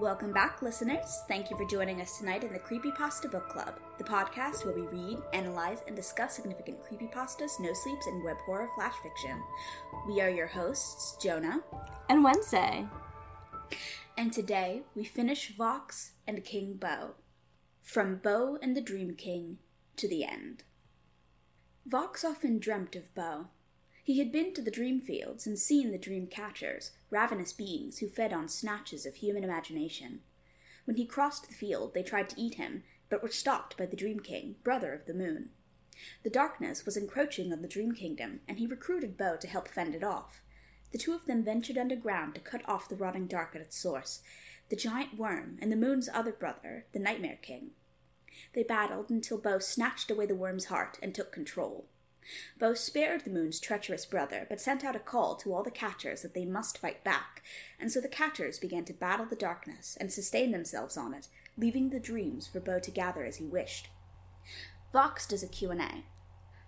Welcome back, listeners. Thank you for joining us tonight in the Creepypasta Book Club, the podcast where we read, analyze, and discuss significant creepypastas, no sleeps, and web horror flash fiction. We are your hosts, Jonah and Wednesday. And today we finish Vox and King Beau. From Beau and the Dream King to the end. Vox often dreamt of Beau. He had been to the dream fields and seen the dream catchers, ravenous beings who fed on snatches of human imagination. When he crossed the field, they tried to eat him, but were stopped by the Dream King, brother of the moon. The darkness was encroaching on the Dream Kingdom, and he recruited Beau to help fend it off. The two of them ventured underground to cut off the rotting dark at its source, the giant worm and the moon's other brother, the Nightmare King. They battled until Beau snatched away the worm's heart and took control. Beau spared the moon's treacherous brother, but sent out a call to all the catchers that they must fight back, and so the catchers began to battle the darkness and sustain themselves on it, leaving the dreams for Beau to gather as he wished. Vox does a Q&A.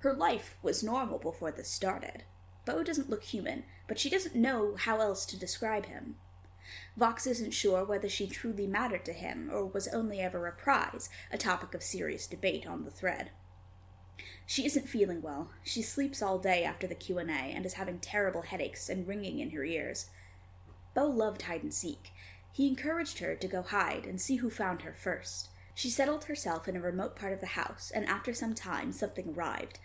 Her life was normal before this started. Beau doesn't look human, but she doesn't know how else to describe him. Vox isn't sure whether she truly mattered to him or was only ever a prize, a topic of serious debate on the thread. She isn't feeling well. She sleeps all day after the Q&A and is having terrible headaches and ringing in her ears. Beau loved hide and seek. He encouraged her to go hide and see who found her first. She settled herself in a remote part of the house, and after some time something arrived.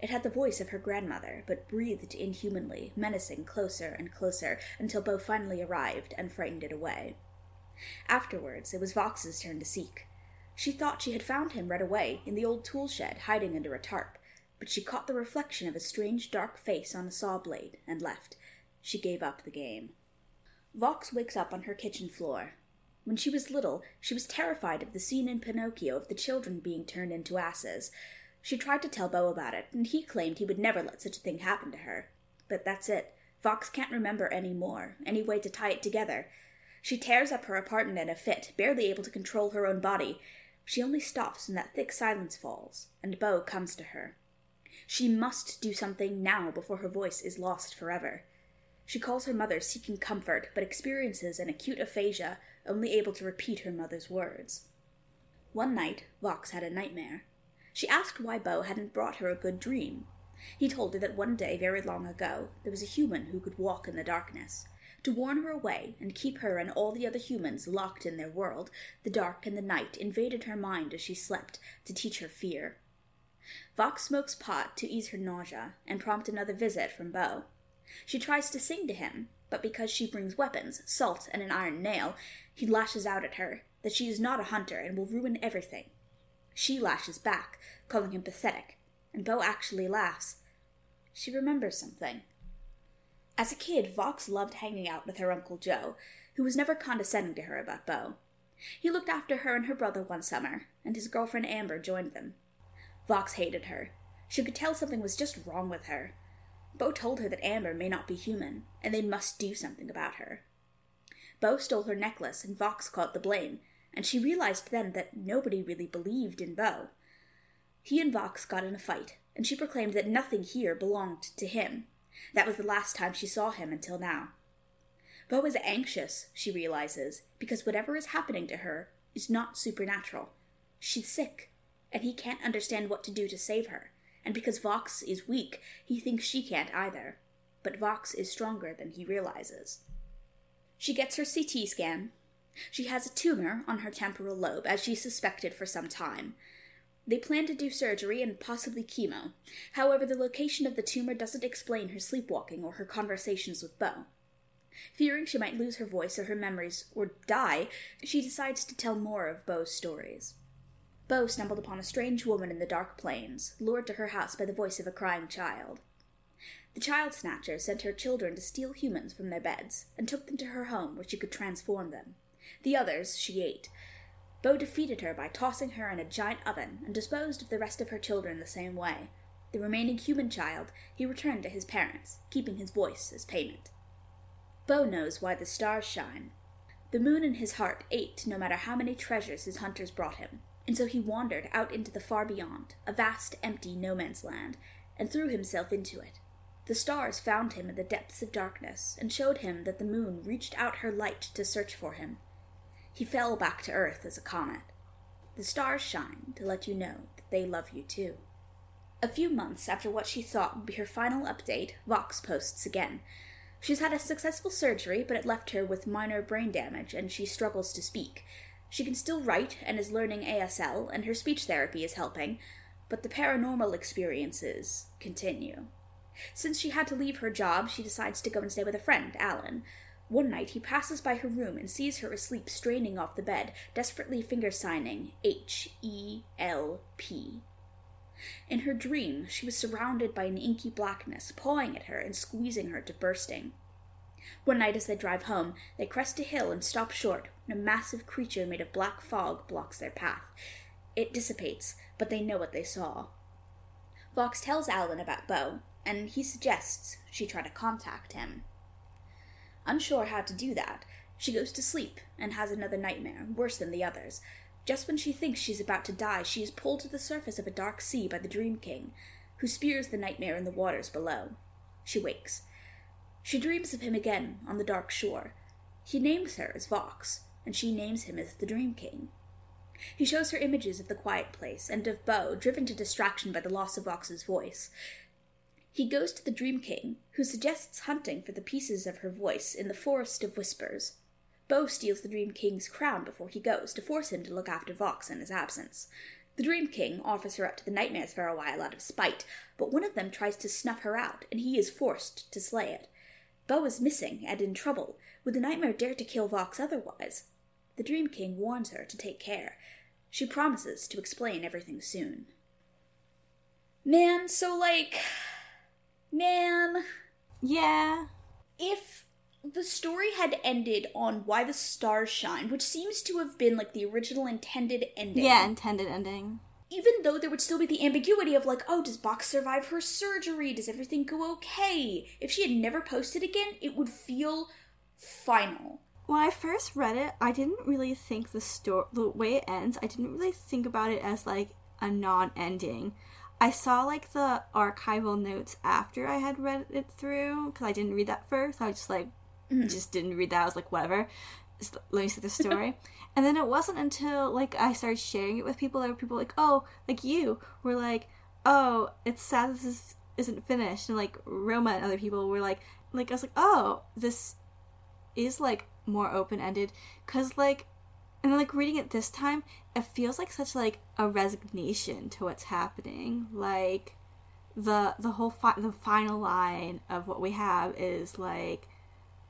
It had the voice of her grandmother, but breathed inhumanly, menacing closer and closer, until Beau finally arrived and frightened it away. Afterwards, it was Vox's turn to seek. She thought she had found him right away in the old tool shed, hiding under a tarp, but she caught the reflection of a strange dark face on a saw blade and left. She gave up the game. Vox wakes up on her kitchen floor. When she was little, she was terrified of the scene in Pinocchio of the children being turned into asses. She tried to tell Beau about it, and he claimed he would never let such a thing happen to her. But that's it. Vox can't remember any more, any way to tie it together. She tears up her apartment in a fit, barely able to control her own body, she only stops when that thick silence falls, and Beau comes to her. She must do something now before her voice is lost forever. She calls her mother seeking comfort, but experiences an acute aphasia, only able to repeat her mother's words. One night, Vox had a nightmare. She asked why Beau hadn't brought her a good dream. He told her that one day very long ago there was a human who could walk in the darkness. To warn her away and keep her and all the other humans locked in their world, the dark and the night invaded her mind as she slept to teach her fear. Vox smokes pot to ease her nausea and prompt another visit from Beau. She tries to sing to him, but because she brings weapons, salt, and an iron nail, he lashes out at her that she is not a hunter and will ruin everything. She lashes back, calling him pathetic, and Beau actually laughs. She remembers something. As a kid, Vox loved hanging out with her Uncle Joe, who was never condescending to her about Beau. He looked after her and her brother one summer, and his girlfriend Amber joined them. Vox hated her. She could tell something was just wrong with her. Beau told her that Amber may not be human, and they must do something about her. Beau stole her necklace, and Vox caught the blame, and she realized then that nobody really believed in Beau. He and Vox got in a fight, and she proclaimed that nothing here belonged to him, that was the last time she saw him until now. Beau is anxious, she realizes, because whatever is happening to her is not supernatural. She's sick, and he can't understand what to do to save her. And because Vox is weak, he thinks she can't either. But Vox is stronger than he realizes. She gets her CT scan. She has a tumor on her temporal lobe, as she suspected for some time, they plan to do surgery and possibly chemo. However, the location of the tumor doesn't explain her sleepwalking or her conversations with Beau. Fearing she might lose her voice or her memories or die, she decides to tell more of Beau's stories. Beau stumbled upon a strange woman in the dark plains, lured to her house by the voice of a crying child. The child snatcher sent her children to steal humans from their beds and took them to her home where she could transform them. The others she ate, Beau defeated her by tossing her in a giant oven and disposed of the rest of her children the same way. The remaining human child he returned to his parents, keeping his voice as payment. Beau knows why the stars shine. The moon in his heart ached no matter how many treasures his hunters brought him, and so he wandered out into the far beyond, a vast, empty no man's land, and threw himself into it. The stars found him in the depths of darkness and showed him that the moon reached out her light to search for him, He fell back to Earth as a comet. The stars shine to let you know that they love you too. A few months after what she thought would be her final update, Vox posts again. She's had a successful surgery, but it left her with minor brain damage and she struggles to speak. She can still write and is learning ASL, and her speech therapy is helping, but the paranormal experiences continue. Since she had to leave her job, she decides to go and stay with a friend, Alan. One night, he passes by her room and sees her asleep, straining off the bed, desperately finger signing H E L P. In her dream, she was surrounded by an inky blackness, pawing at her and squeezing her to bursting. One night, as they drive home, they crest a hill and stop short when a massive creature made of black fog blocks their path. It dissipates, but they know what they saw. Vox tells Alan about Beau, and he suggests she try to contact him. Unsure how to do that, she goes to sleep and has another nightmare, worse than the others. Just when she thinks she's about to die, she is pulled to the surface of a dark sea by the Dream King, who spears the nightmare in the waters below. She wakes. She dreams of him again on the dark shore. He names her as Vox, and she names him as the Dream King. He shows her images of the quiet place and of Beau, driven to distraction by the loss of Vox's voice. He goes to the Dream King, who suggests hunting for the pieces of her voice in the Forest of Whispers. Beau steals the Dream King's crown before he goes to force him to look after Vox in his absence. The Dream King offers her up to the Nightmares for a while out of spite, but one of them tries to snuff her out, and he is forced to slay it. Beau is missing and in trouble. Would the Nightmare dare to kill Vox otherwise? The Dream King warns her to take care. She promises to explain everything soon. Man, so like. Man. Yeah. If the story had ended on Why the Stars Shine, which seems to have been like the original intended ending. Yeah, intended ending. Even though there would still be the ambiguity of like, oh, does Vox survive her surgery? Does everything go okay? If she had never posted again, it would feel final when I first read it, I didn't really think the story, the way it ends, I didn't really think about it as like a non-ending. I saw like the archival notes after I had read it through because I didn't read that first. I just like, mm. just didn't read that. I was like, whatever. Just, let me see the story. and then it wasn't until like I started sharing it with people that were people like, oh, like you were like, oh, it's sad this is, isn't finished, and like Roma and other people were like, like I was like, oh, this is like more open ended because like and like reading it this time it feels like such like a resignation to what's happening. Like the the whole fi- the final line of what we have is like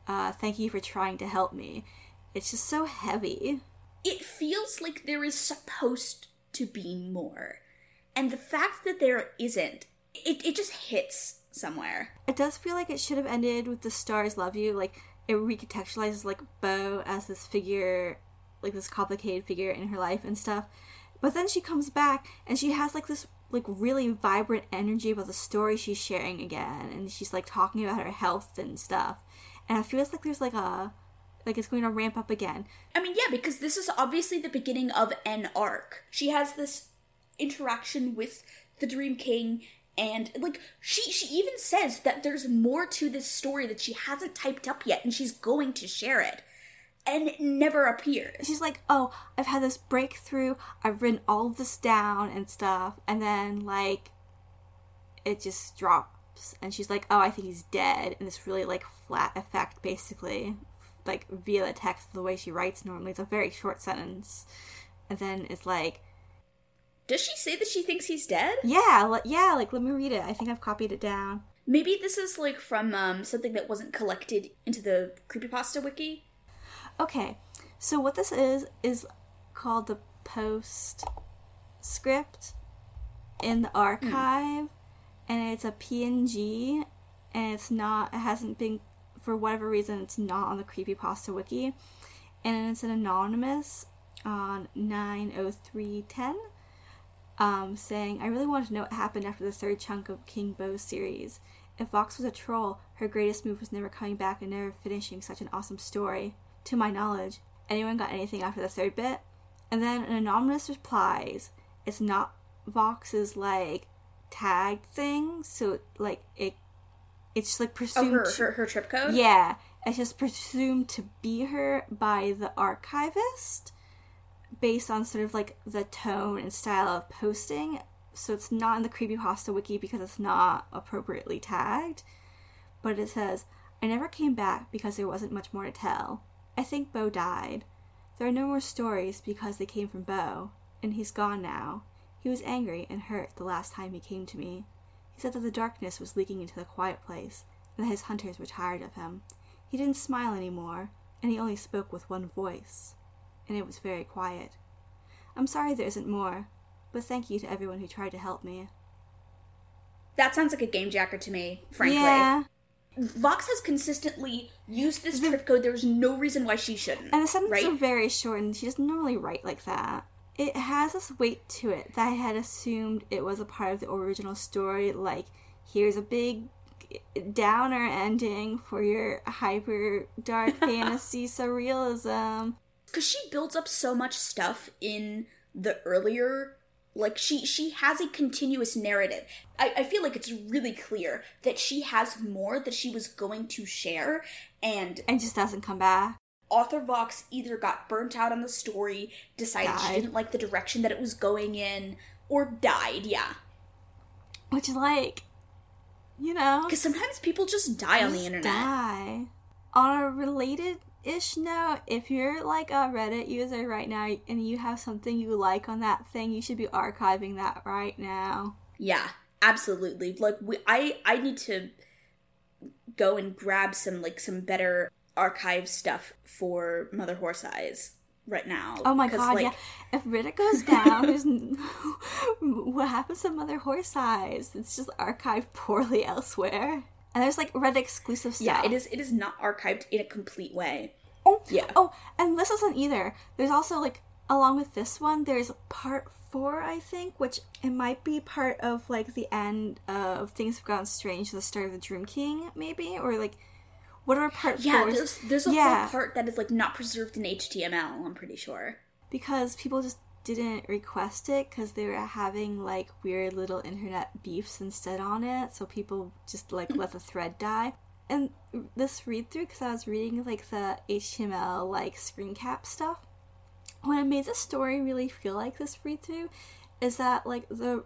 uh thank you for trying to help me. It's just so heavy. It feels like there is supposed to be more. And the fact that there isn't it, it just hits somewhere. It does feel like it should have ended with the stars love you. Like it recontextualizes like Beau as this figure, like this complicated figure in her life and stuff. But then she comes back and she has like this like really vibrant energy about the story she's sharing again, and she's like talking about her health and stuff. And it feels like there's like a like it's going to ramp up again. I mean, yeah, because this is obviously the beginning of an arc. She has this interaction with the Dream King and like she she even says that there's more to this story that she hasn't typed up yet and she's going to share it and it never appears she's like oh i've had this breakthrough i've written all of this down and stuff and then like it just drops and she's like oh i think he's dead and this really like flat effect basically like via the text the way she writes normally it's a very short sentence and then it's like does she say that she thinks he's dead? Yeah, yeah. Like, let me read it. I think I've copied it down. Maybe this is like from um, something that wasn't collected into the creepypasta wiki. Okay, so what this is is called the post script in the archive, mm. and it's a PNG, and it's not. It hasn't been for whatever reason. It's not on the creepypasta wiki, and it's an anonymous on nine oh three ten um, saying, I really want to know what happened after the third chunk of King Beau's series. If Vox was a troll, her greatest move was never coming back and never finishing such an awesome story. To my knowledge, anyone got anything after the third bit? And then an anonymous replies, it's not Vox's like tagged thing, so like it It's just like Oh, presumed. her, her her trip code. yeah, it's just presumed to be her by the archivist based on sort of like the tone and style of posting. So it's not in the Creepypasta wiki because it's not appropriately tagged. But it says, I never came back because there wasn't much more to tell. I think Beau died. There are no more stories because they came from Beau, and he's gone now. He was angry and hurt the last time he came to me. He said that the darkness was leaking into the quiet place, and that his hunters were tired of him. He didn't smile anymore, and he only spoke with one voice, and it was very quiet. I'm sorry there isn't more, but thank you to everyone who tried to help me. That sounds like a game jacker to me, frankly. Yeah, Vox has consistently used this trip code. There's no reason why she shouldn't. and the sentences right? are very short, and she doesn't normally write like that. It has this weight to it that I had assumed it was a part of the original story, like, here's a big downer ending for your hyper dark fantasy surrealism. because she builds up so much stuff in the earlier like she she has a continuous narrative. I, I feel like it's really clear that she has more that she was going to share and and just doesn't come back. author vox either got burnt out on the story decided she didn't like the direction that it was going in or died yeah. Which is like, you know, because sometimes people just die on the internet. Die. On a related ish note, if you're like a Reddit user right now and you have something you like on that thing, you should be archiving that right now. Yeah, absolutely. Like we, I, I need to go and grab some like some better archive stuff for Mother Horse Eyes right now. Oh my god, like, yeah. If Reddit goes down, there's what happens to Mother Horse Eyes? It's just archived poorly elsewhere. And there's like Reddit exclusive stuff. Yeah, it is. It is not archived in a complete way. Oh, Yeah. Oh, and this isn't either. There's also like along with this one, there's part four, I think, which it might be part of like the end of Things Have Gone Strange, the start of the Dream King, maybe, or like whatever part Yeah, there's there's a Yeah. whole part that is like not preserved in HTML. I'm pretty sure. because people just didn't request it because they were having like weird little internet beefs instead on it, so people just like hmm. let the thread die. And this read through, because I was reading like the HTML like screen cap stuff, what it made the story really feel like this read through is that like the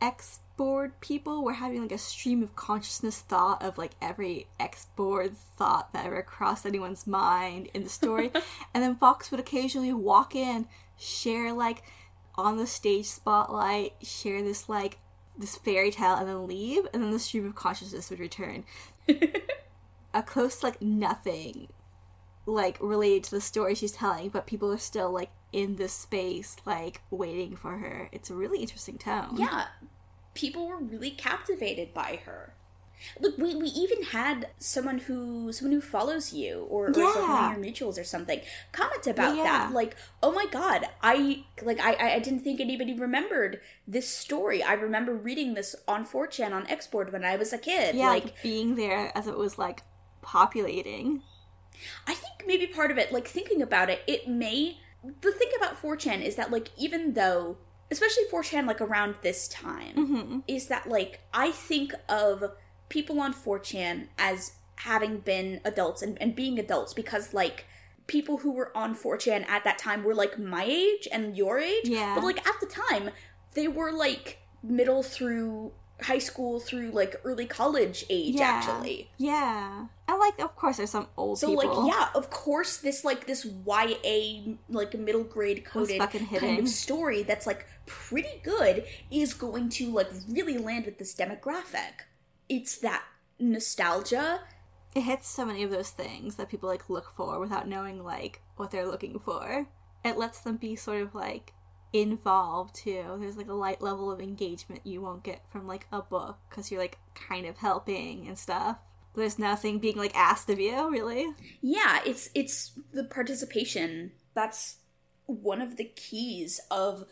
X board people were having like a stream of consciousness thought of like every X board thought that ever crossed anyone's mind in the story. and then Vox would occasionally walk in, share like on the stage spotlight, share this like this fairy tale and then leave, and then the stream of consciousness would return. a close like nothing like related to the story she's telling, but people are still like in this space, like waiting for her. It's a really interesting tone. Yeah, people were really captivated by her. Look, we, we even had someone who someone who follows you or, or Yeah. someone in your mutuals or something comment about Yeah, that. Like, oh my god, I like I I- I didn't think anybody remembered this story. I remember reading this on 4chan on Export when I was a kid. yeah, like like being there as it was like populating. I think maybe part of it, like thinking about it, it may. The thing about 4chan is that, like, even though, especially 4chan, like around this time, Mm-hmm. is that, like, I think of people on 4chan as having been adults and, and being adults because, like, people who were on 4chan at that time were, like, my age and your age. Yeah. But, like, at the time, they were, like, middle through high school through, like, early college age, Yeah. actually. Yeah, I like of course there's some old So people. like yeah, of course this like this YA like middle grade coded kind hitting. of story that's like pretty good is going to like really land with this demographic. It's that nostalgia. it hits so many of those things that people like look for without knowing like what they're looking for. It lets them be sort of like involved too. There's like a light level of engagement you won't get from like a book because you're like kind of helping and stuff. There's nothing being like asked of you, really. Yeah, it's it's the participation. That's one of the keys of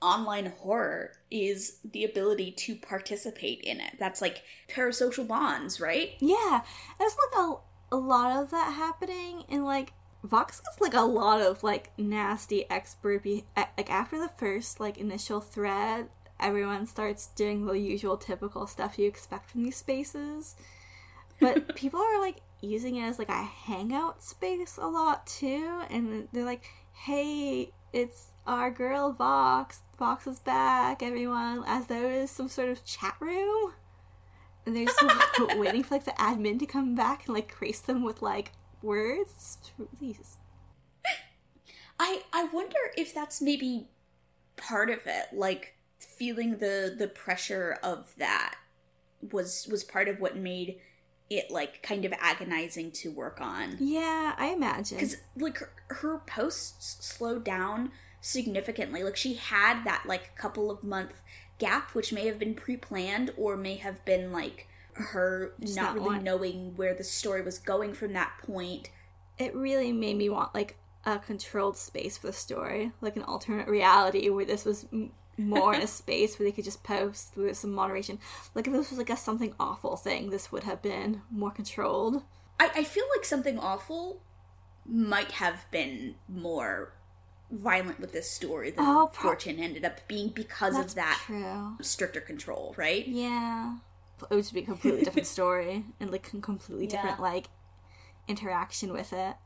online horror is the ability to participate in it. That's like parasocial bonds, right? Yeah, there's like a a lot of that happening in like Vox gets like a lot of like nasty expert be- like after the first like initial thread, everyone starts doing the usual typical stuff you expect from these spaces. but people are like using it as like a hangout space a lot too, and they're like, "Hey, it's our girl Vox. Vox is back, everyone!" As though it's some sort of chat room, and they're just waiting for like the admin to come back and like grace them with like words. Please. I I wonder if that's maybe part of it, like feeling the the pressure of that was was part of what made it like kind of agonizing to work on. Yeah, I imagine. Cuz like her, her posts slowed down significantly. Like she had that like couple of month gap which may have been pre-planned or may have been like her Just not really want- knowing where the story was going from that point. it really made me want like a controlled space for the story, like an alternate reality where this was m- more in a space where they could just post with some moderation. Like if this was like a something awful thing, this would have been more controlled. I, I feel like something awful might have been more violent with this story than Oh, pro- 4chan ended up being because That's of that true. stricter control, right? Yeah, it would be a completely different story and like a completely different like interaction with it.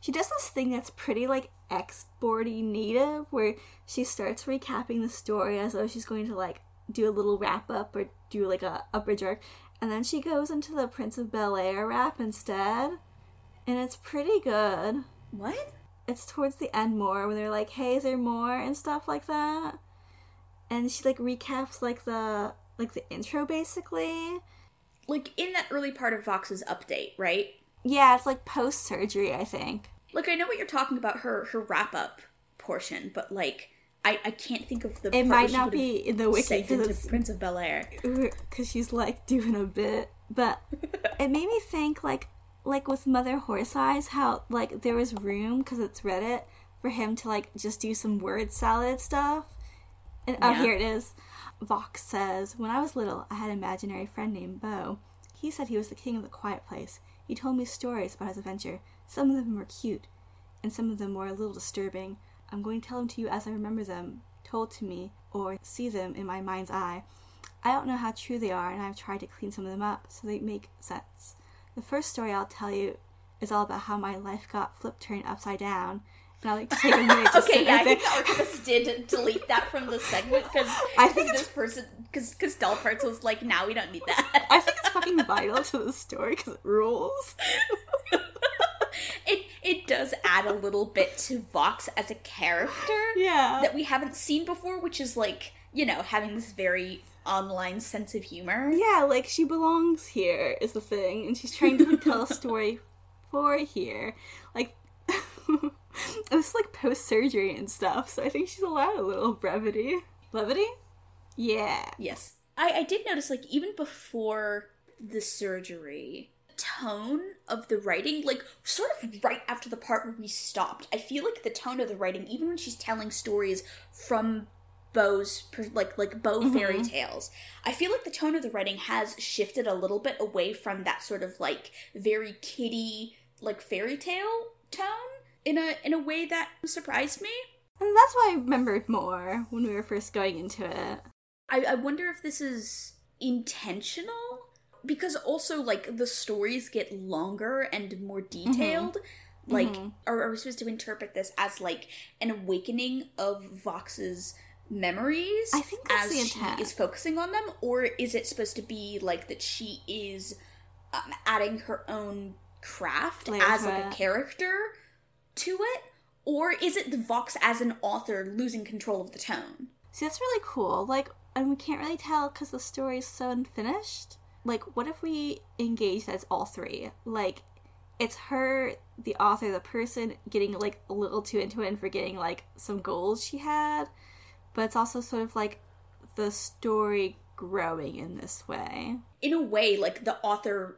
She does this thing that's pretty like exporty native where she starts recapping the story as though she's going to like do a little wrap up or do like a, upper jerk and then she goes into the Prince of Bel Air rap instead. And it's pretty good. What? It's towards the end more when they're like, Hey, is there more? and stuff like that. And she like recaps like the like the intro basically. Like in that early part of Vox's update, right? Yeah, it's like post surgery, I think. Like I know what you're talking about her her wrap up portion, but like I I can't think of the It might not be in the wiki because Prince of Bel Air. because she's like doing a bit, but it made me think like like with Mother Horse Eyes, how like there was room because it's Reddit for him to like just do some word salad stuff. And oh, Yeah. here it is. Vox says, "When I was little, I had an imaginary friend named Beau. He said he was the king of the quiet place. He told me stories about his adventure. Some of them were cute, and some of them were a little disturbing. I'm going to tell them to you as I remember them, told to me, or see them in my mind's eye. I don't know how true they are, and I've tried to clean some of them up so they make sense. The first story I'll tell you is all about how my life got flipped turned upside down. And I'll like take a minute to say Okay, yeah, I think it. Alchemist did delete that from the segment because I think this person because because Doll Parts was like, now we don't need that. I think it's fucking vital to the story because it rules. it it does add a little bit to Vox as a character Yeah. that we haven't seen before, which is like you know having this very online sense of humor. Yeah, like she belongs here is the thing, and she's trying to tell a story for here. Like it's like post surgery and stuff, so I think she's allowed a little brevity. Levity? Yeah. Yes. I, I did notice, like, even before the surgery, tone of the writing, like, sort of right after the part where we stopped, I feel like the tone of the writing, even when she's telling stories from Beau's, like, like Beau mm-hmm. fairy tales, I feel like the tone of the writing has shifted a little bit away from that sort of, like, very kiddie, like, fairy tale tone in a, in a way that surprised me. And that's why I remembered more when we were first going into it. I, I wonder if this is intentional? Because also like the stories get longer and more mm-hmm. detailed. Like mm-hmm. Are, are we supposed to interpret this as like an awakening of vox's memories I think that's as the she intent. is focusing on them or is it supposed to be like that she is um, adding her own craft as like a character to it or is it the vox as an author losing control of the tone See, that's really cool. Like, and we can't really tell because the story is so unfinished. Like, what if we engaged as all three? Like, it's her, the author, the person getting like a little too into it and forgetting like some goals she had, but it's also sort of like the story growing in this way. in a way, like the author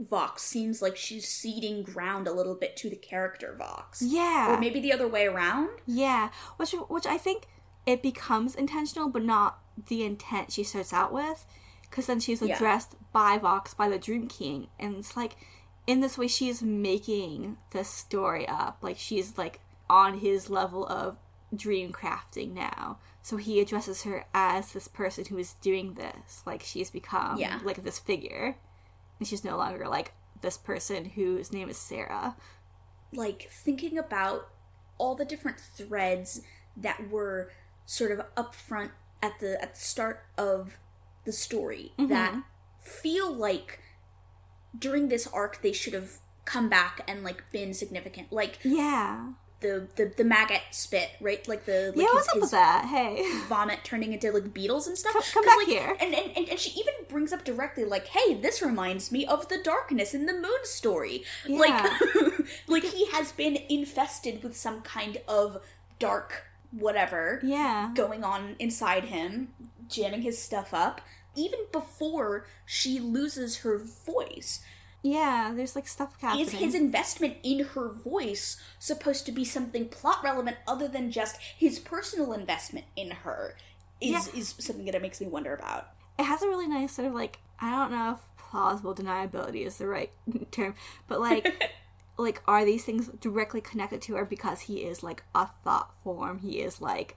Vox seems like she's ceding ground a little bit to the character Vox. Yeah, Or maybe the other way around. yeah. Which, which I think it becomes intentional, but not the intent she starts out with, because then she's Yeah. addressed by Vox by the Dream King, and it's like in this way she's making the story up, like she's like on his level of dream crafting now. So he addresses her as this person who is doing this, like she's become Yeah. like this figure and she's no longer like this person whose name is Sarah. Like thinking about all the different threads that were sort of up front at the at the start of the story mm-hmm. that feel like during this arc they should have come back and like been significant like Yeah. The the, the maggot spit right like the like yeah, what's up with that? Hey. vomit turning into like beetles and stuff Come- back like, here. and, and, and, and she even brings up directly like hey this reminds me of the darkness in the moon story Yeah. like like he has been infested with some kind of dark whatever Yeah. going on inside him jamming his stuff up even before she loses her voice Yeah, there's like stuff happening. is his investment in her voice supposed to be something plot relevant other than just his personal investment in her is Yeah. is something that it makes me wonder about it has a really nice sort of like I don't know if plausible deniability is the right term, but like like are these things directly connected to her because he is like a thought form, he is like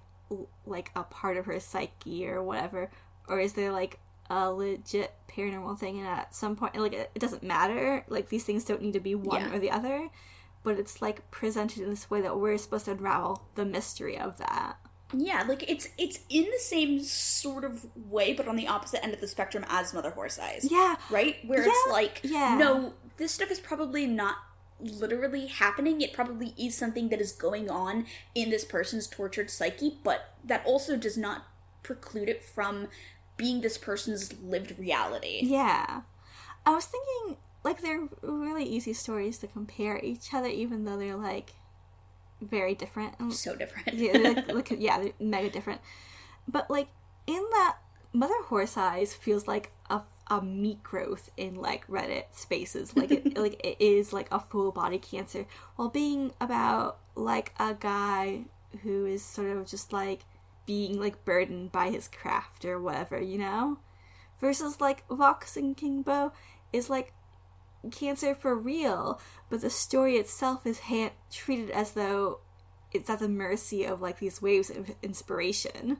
like a part of her psyche or whatever, or is there like a legit paranormal thing and at some point like it, it doesn't matter. Like these things don't need to be one Yeah. or the other. But it's like presented in this way that we're supposed to unravel the mystery of that. Yeah like it's it's in the same sort of way but on the opposite end of the spectrum as mother horse eyes. Yeah. Right? Where it's like yeah. no this stuff is probably not literally happening. It probably is something that is going on in this person's tortured psyche but that also does not preclude it from being this person's lived reality Yeah. I was thinking, like, they're really easy stories to compare each other, even though they're, like, very different. So different yeah, they're, like, like, yeah, they're mega different. But, like, in that, Mother Horse Eyes feels like a, a meat growth in, like, Reddit spaces. Like, it, like, it is, like, a full body cancer, while being about, like, a guy who is sort of just, like, being, like, burdened by his craft or whatever, you know? versus like Vox and King Beau is like cancer for real, but the story itself is ha- treated as though it's at the mercy of like these waves of inspiration.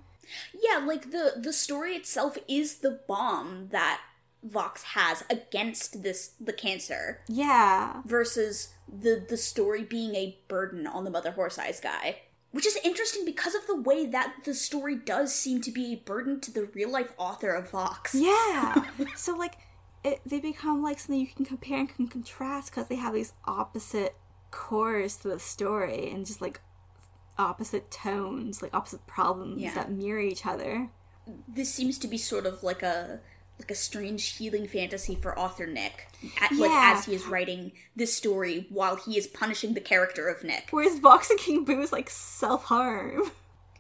Yeah, like the the story itself is the bomb that Vox has against this the cancer Yeah, versus the the story being a burden on the Mother Horse Eyes guy. Which is interesting because of the way that the story does seem to be a burden to the real life author of Vox. yeah. so like it, they become like something you can compare and can contrast because they have these opposite cores to the story and just like opposite tones, like opposite problems Yeah. that mirror each other. This seems to be sort of like a like a strange healing fantasy for author Nick, at, like as he is writing this story while he is punishing the character of Nick. Whereas Vox and King Beau is like self harm.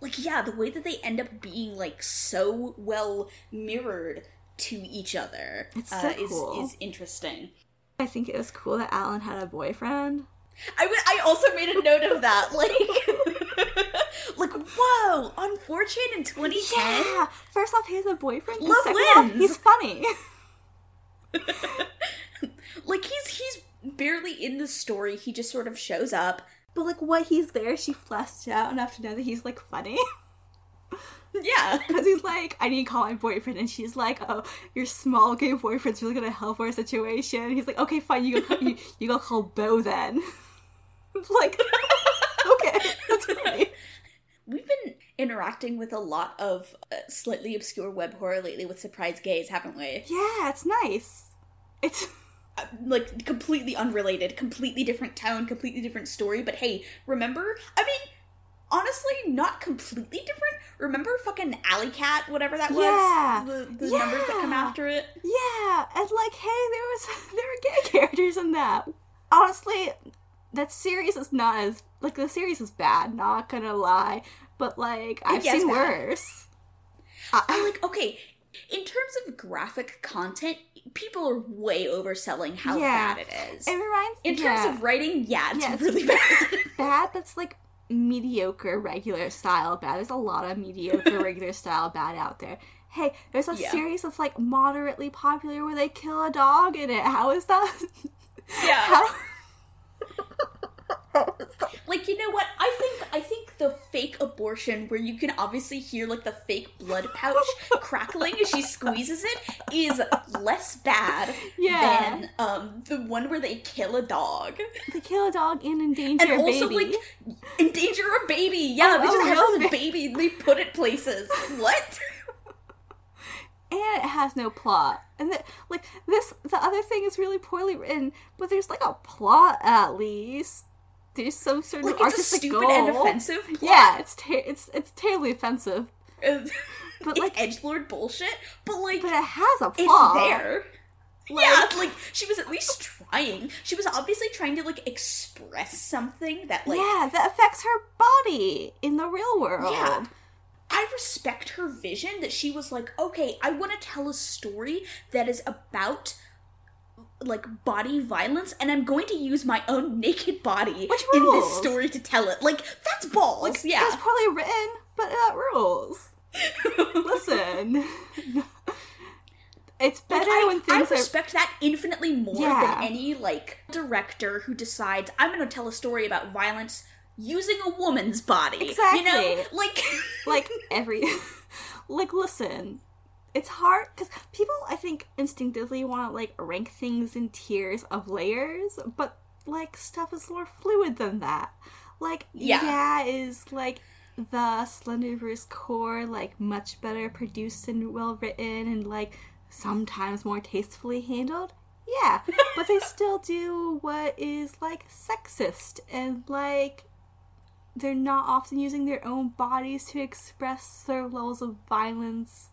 like yeah the way that they end up being like so well mirrored to each other It's so uh, is, cool. is interesting I think it was cool that Alan had a boyfriend. I, w- I also made a note of that like like whoa on 4chan in 2010 Yeah. First off, he has a boyfriend. Love second off, he's funny. like he's he's barely in the story he just sort of shows up But like, what he's there, she fleshed out enough to know that he's like funny. yeah Because he's like, I need to call my boyfriend, and she's like, Oh, your small gay boyfriend's really gonna help our situation. He's like, Okay, fine, you go, you, you go call Bo then. Like, okay, that's great. Interacting with a lot of uh, slightly obscure web horror lately with surprise gays haven't we Yeah, it's nice. It's uh, like completely unrelated, completely different tone, completely different story. But hey, remember? I mean, honestly, not completely different. Remember fucking AliCat, whatever that was? Yeah. The, the numbers that come after it? Yeah, and like, hey, there was there were gay characters in that. Honestly, that series is not as like the series is bad. Not gonna lie, but like I've seen bad. worse. I'm uh, like, okay, in terms of graphic content, people are way overselling how Yeah. bad it is. it reminds In terms of writing, yeah, it's Yeah, really bad. bad. That's like mediocre regular style bad. There's a lot of mediocre regular style bad out there. Hey, there's a Yeah. series that's like moderately popular where they kill a dog in it. How is that? yeah. How? Like you know what? I think I think the fake abortion where you can obviously hear like the fake blood pouch crackling as she squeezes it is less bad Yeah. than um the one where they kill a dog They kill a dog and endanger and a also baby. like endanger a baby. Yeah, Oh, they just oh, have really? this baby and they put it places. What? and it has no plot. And the, like this, the other thing is really poorly written, but there's like a plot at least. There's some sort Like of it's a artistic stupid goal. and offensive plot. Yeah, it's ter- it's it's terribly offensive, It's but like, edge lord bullshit, but like but it has a it's plot. there. Like- yeah, like she was at least trying. She was obviously trying to like express something that like yeah, that affects her body in the real world. Yeah. I respect her vision that she was like, okay, I want to tell a story that is about like body violence and I'm going to use my own naked body in this story to tell it. Like that's balls. Like, yeah. That's poorly written, but that rules. Listen, it's better I, when I things are respect that infinitely more Yeah. than any like director who decides I'm going to tell a story about violence using a woman's body. Exactly. You know, like like every like listen it's hard because people i think instinctively want to like rank things in tiers of layers but like stuff is more fluid than that. Like Yeah. yeah is like the slenderverse core like much better produced and well written and like sometimes more tastefully handled? Yeah but they still do what is like sexist and like they're not often using their own bodies to express their levels of violence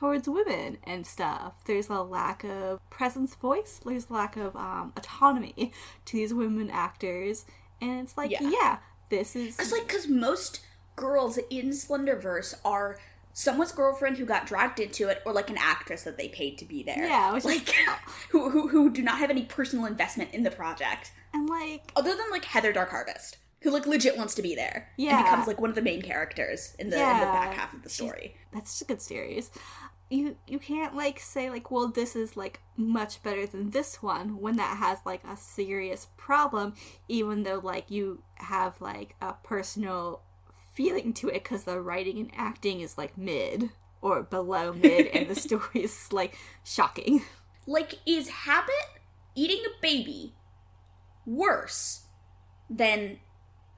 towards women and stuff. There's a lack of presence voice, there's a lack of um, autonomy to these women actors, and it's like, Yeah. yeah, this is Because, like, because most girls in Slenderverse are someone's girlfriend who got dragged into it, or like an actress that they paid to be there. Yeah, which is- like who, who who do not have any personal investment in the project, and like other than like Heather Dark Harvest, who like legit wants to be there Yeah. and becomes like one of the main characters in the in the back half of the story. that's just a good series. You you can't like say like, well, this is like much better than this one when that has like a serious problem, even though like you have like a personal feeling to it because the writing and acting is like mid or below mid, and the story is like shocking. Like, is Habit eating a baby worse than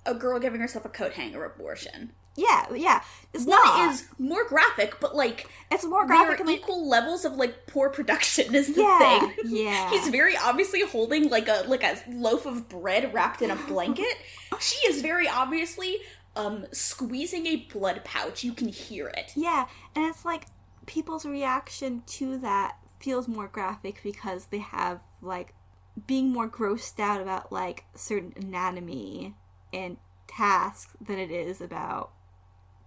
a girl giving herself a coat hanger abortion? Yeah, yeah. It's One not. is more graphic, but like it's more there graphic are and like equal levels of like poor production is the yeah, thing. yeah. He's very obviously holding like a like a loaf of bread wrapped in a blanket. she is very obviously um squeezing a blood pouch. You can hear it. Yeah, and it's like people's reaction to that feels more graphic because they have like being more grossed out about like certain anatomy and tasks than it is about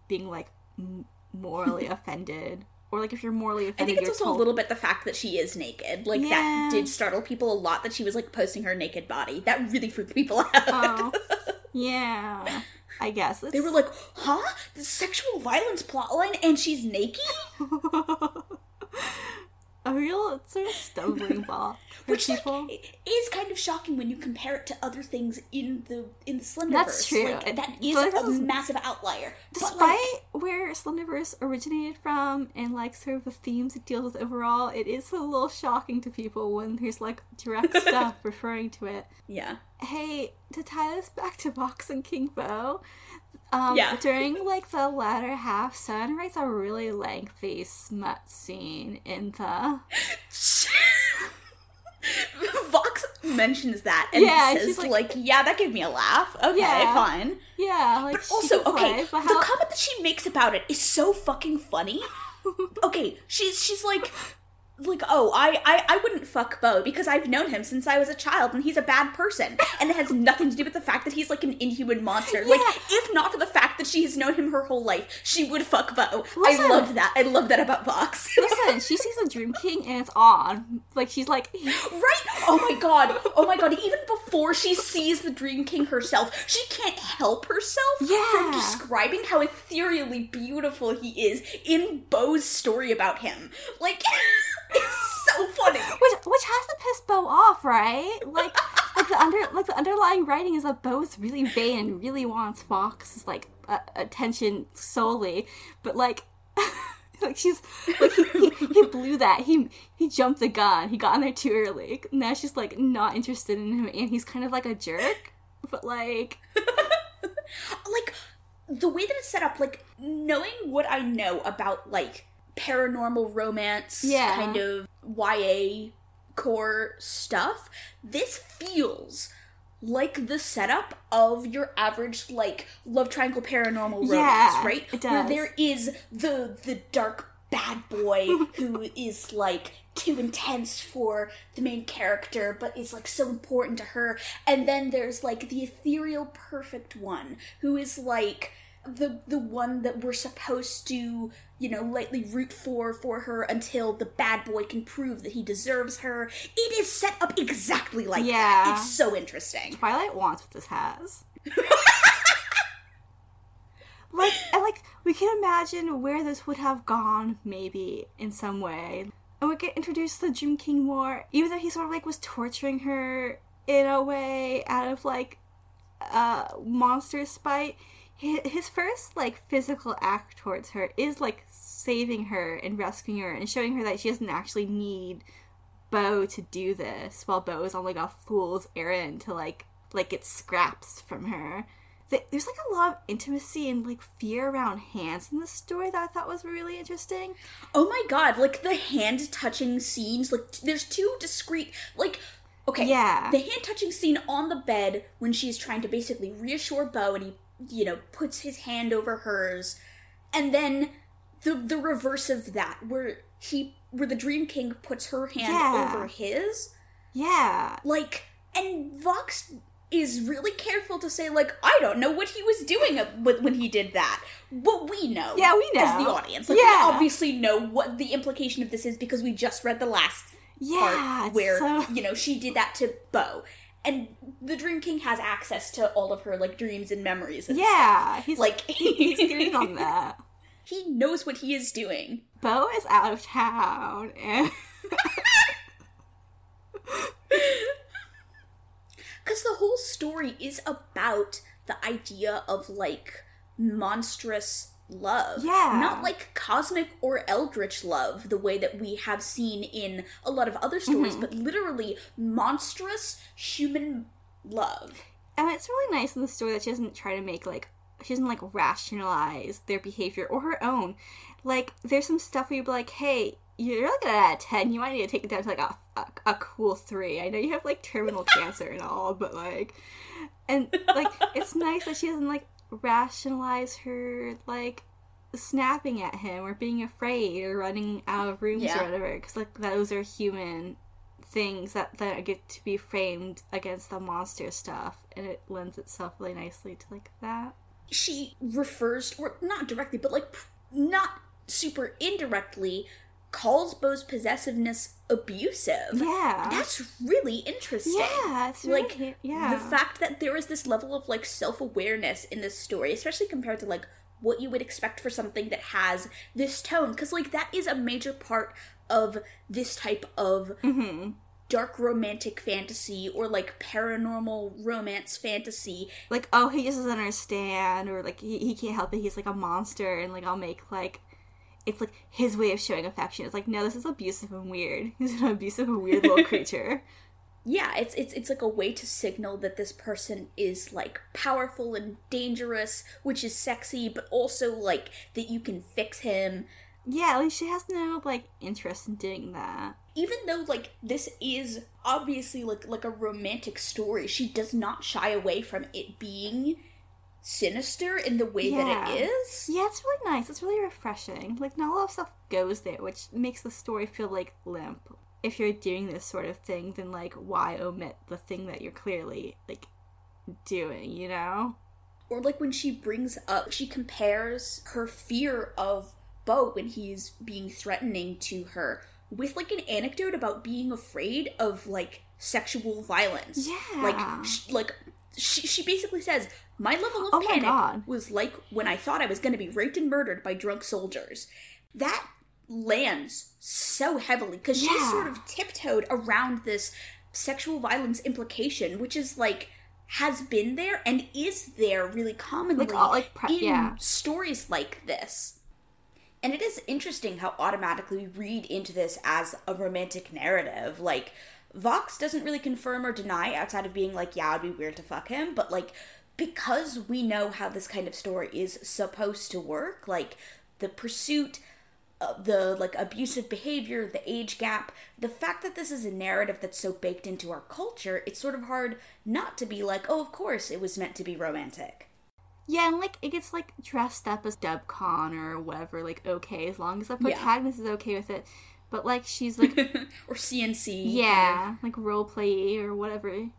being like m- morally offended or like if you're morally offended. I think it's also told a little bit the fact that she is naked. Like Yeah. that did startle people a lot that she was like posting her naked body. That really freaked people out. oh yeah i guess They were like, "Huh? The sexual violence plotline and she's naked?" a real sort of stumbling block for Which people i- is kind of shocking when you compare it to other things in the in Slenderverse. That's true. Like, It- that is a is- massive outlier. Despite like, where Slenderverse originated from and like sort of the themes it deals with overall, it is a little shocking to people when there's like direct stuff referring to it. yeah, Hey, to tie this back to Vox and King Beau, um, Yeah. during like the latter half, Sun writes a really lengthy smut scene in the Vox mentions that and Yeah, says like, like- "Yeah, that gave me a laugh." Okay, Yeah. fine. yeah, like But also, okay, play, but the comment that she makes about it is so fucking funny. okay, she's she's like like oh I, I I wouldn't fuck Beau because I've known him since I was a child and he's a bad person and it has nothing to do with the fact that he's like an inhuman monster. Like if not for the fact that she has known him her whole life, she would fuck Beau. Listen. I love that. I love that about Vox. Listen, she sees a Dream King and it's on. Like she's like, Right? Oh my god. Oh my god. Even before she sees the Dream King herself, she can't help herself yeah. from Yeah. describing how ethereally beautiful he is in Beau's story about him. Like, it's so funny. which which has to piss Beau off, right? Like, like the under like the underlying writing is that Beau's really vain and really wants Vox's like uh, attention solely, but like. like she's like he, he, he, blew that he he jumped the gun he got in there too early now she's like not interested in him and he's kind of like a jerk but like like the way that it's set up like knowing what i know about like paranormal romance yeah. kind of ya core stuff this feels like the setup of your average like love triangle paranormal romance, yeah, right? It does. Where there is the the dark bad boy who is like too intense for the main character but is like so important to her and then there's like the ethereal perfect one who is like the the one that we're supposed to you know lightly root for for her until the bad boy can prove that he deserves her. It is set up exactly like Yeah. that it's so interesting. Twilight wants what this has. Like and like we can imagine where this would have gone maybe in some way. And we get introduced to the Dream King more even though he sort of like was torturing her in a way out of like uh monster spite his first like physical act towards her is like saving her and rescuing her and showing her that she doesn't actually need Beau to do this while Beau is on like a fool's errand to like like get scraps from her. Th- There's like a lot of intimacy and like fear around hands in the story that I thought was really interesting. Oh my god, like the hand touching scenes, like t- there's two discrete like okay. Yeah. The hand touching scene on the bed when she's trying to basically reassure Beau and he, you know, puts his hand over hers. And then the the reverse of that, where he where the Dream King puts her hand Yeah. over his. Yeah. Like and Vox is really careful to say like I don't know what he was doing when he did that, but we know. Yeah, we know as the audience. Like Yeah. we obviously know what the implication of this is because we just read the last Yeah. part where so- you know she did that to Beau, and the Dream King has access to all of her like dreams and memories. And Yeah. stuff. He's like he's good on that. he knows what he is doing. Beau is out of town and Because the whole story is about the idea of like monstrous love. Yeah. Not like cosmic or eldritch love, the way that we have seen in a lot of other stories, Mm-hmm. but literally monstrous human love. And it's really nice in the story that she doesn't try to make like she doesn't like rationalize their behavior or her own. Like there's some stuff where you'd be like, hey, you're like at a ten. You might need to take it down to like a, a a cool three. I know you have like terminal cancer and all, but like, and like it's nice that she doesn't like rationalize her like snapping at him or being afraid or running out of rooms Yeah. or whatever because like those are human things that that get to be framed against the monster stuff and it lends itself really nicely to like that she refers, or not directly, but like not super indirectly, calls Beau's possessiveness abusive. yeah. That's really interesting. yeah it's really, like yeah the fact that there is this level of like self-awareness in this story especially compared to like what you would expect for something that has this tone. Because like that is a major part of this type of hmm dark romantic fantasy or like paranormal romance fantasy. Like oh he just doesn't understand or like he, he can't help it. He's like a monster and like i'll make like it's like his way of showing affection. It's like no this is abusive and weird. He's an abusive and weird little creature. Yeah it's it's it's like a way to signal that this person is like powerful and dangerous which is sexy but also like that you can fix him. Yeah like she has no like interest in doing that. Even though like this is obviously like like a romantic story she does not shy away from it being sinister in the way that it is Yeah, it's really nice. It's really refreshing. Like, not a lot of stuff goes there, which makes the story feel like limp. If you're doing this sort of thing, then like, why omit the thing that you're clearly like doing? You know? or like when she brings up she compares her fear of Beau when he's being threatening to her with like an anecdote about being afraid of like sexual violence Yeah. like sh- like she, she basically says my level of Oh panic was like when i thought i was going to be raped and murdered by drunk soldiers that lands so heavily because she Yeah. sort of tiptoed around this sexual violence implication, which is like has been there and is there really commonly Like, all, like, pre- in yeah. stories like this. And it is interesting how automatically we read into this as a romantic narrative. Like, Vox doesn't really confirm or deny outside of being like, yeah, it'd be weird to fuck him, but like, because we know how this kind of story is supposed to work, like, the pursuit uh, the like abusive behavior, the age gap, the fact that this is a narrative that's so baked into our culture, it's sort of hard not to be like, oh, of course it was meant to be romantic. Yeah, and like it gets like dressed up as dubcon or whatever, like okay, as long as the protagonist is okay with it. But like she's like or CNC. yeah, like role play or whatever.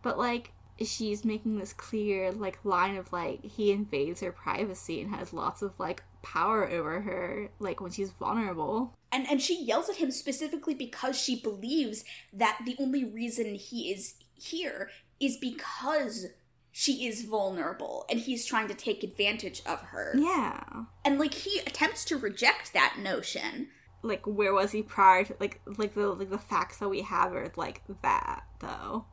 But like she's making this clear like line of like he invades her privacy and has lots of like power over her like when she's vulnerable. And and she yells at him specifically because she believes that the only reason he is here is because she is vulnerable and he's trying to take advantage of her. Yeah. And like he attempts to reject that notion. Like where was he prior to like like the like the facts that we have are like that though.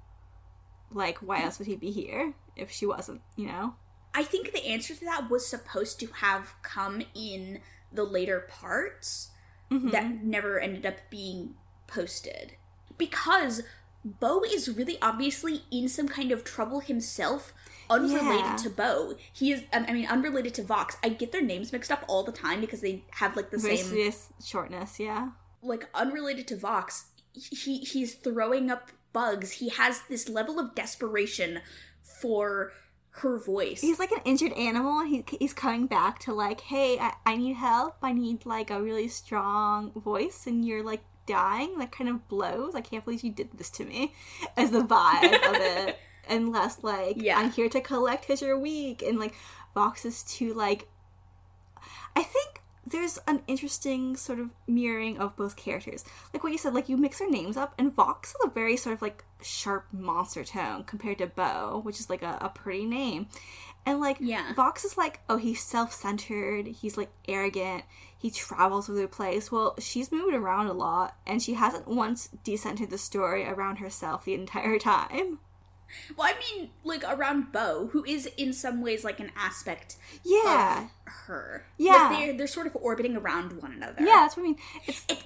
Like why else would he be here if she wasn't, you know? I think the answer to that was supposed to have come in the later parts that mm-hmm. never ended up being posted. Because Beau is really obviously in some kind of trouble himself, unrelated Yeah. to Beau. He is, um, I mean, unrelated to Vox. I get their names mixed up all the time because they have like the Very same, shortness, yeah. like unrelated to Vox. He he's throwing up bugs. He has this level of desperation for her voice. He's like an injured animal. and He, he's coming back to like, hey, I, I need help. I need like a really strong voice, and you're like dying. That kind of blows. I can't believe you did this to me. As the vibe of it, and less like, Yeah. I'm here to collect because you're weak, and like Vox is too like. I think there's an interesting sort of mirroring of both characters. Like what you said, like you mix their names up, and Vox has a very sort of like sharp monster tone compared to Beau, which is like a, a pretty name. And like Yeah. Vox is like, oh, he's self-centered, he's like arrogant, he travels over the place. Well, she's moved around a lot, and she hasn't once decentered the story around herself the entire time. Well, I mean, like around Beau, who is in some ways like an aspect Yeah, of her. Yeah. like they're they're sort of orbiting around one another. yeah, that's what I mean. It's It,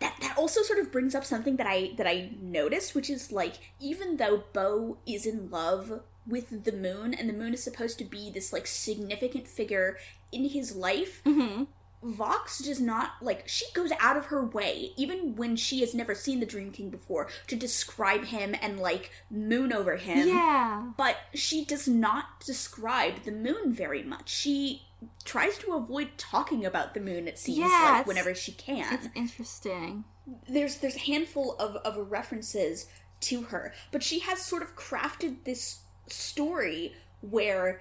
that that also sort of brings up something that I that I noticed, which is like even though Beau is in love with the moon, and the moon is supposed to be this like significant figure in his life. mhm. Vox does not like she goes out of her way, even when she has never seen the Dream King before, to describe him and like moon over him yeah, but she does not describe the moon very much. She tries to avoid talking about the moon. It seems Yeah, like whenever she can. it's interesting. There's there's a handful of of references to her, but she has sort of crafted this story where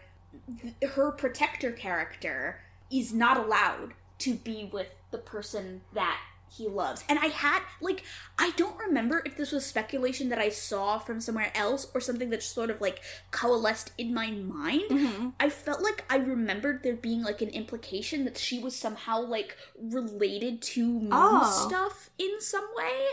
th- her protector character is not allowed to be with the person that he loves. And I had like I don't remember if this was speculation that I saw from somewhere else or something that sort of like coalesced in my mind. hmm I felt like I remembered there being like an implication that she was somehow like related to moon Oh. stuff in some way.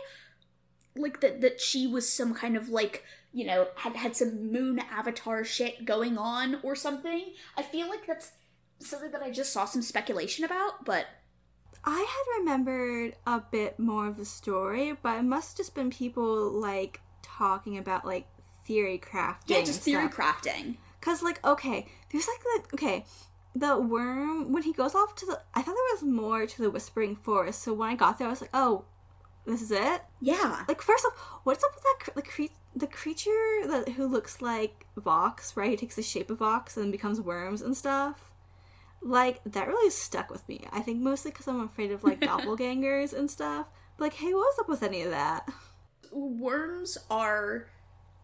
Like that that she was some kind of like, you know, had had some moon avatar shit going on or something. I feel like that's something that I just saw some speculation about, but I had remembered a bit more of the story, but it must just been people like talking about like theory crafting. yeah, just theory stuff. crafting. Cause like okay, there's like the okay, the worm when he goes off to the. I thought there was more to the whispering forest. So when I got there, I was like, oh, this is it. Yeah. Like first off, what's up with that the cre- the creature that who looks like Vox? Right, he takes the shape of Vox and then becomes worms and stuff. Like that really stuck with me. I think mostly because I'm afraid of like doppelgangers and stuff. But like, hey, what's up with any of that? worms are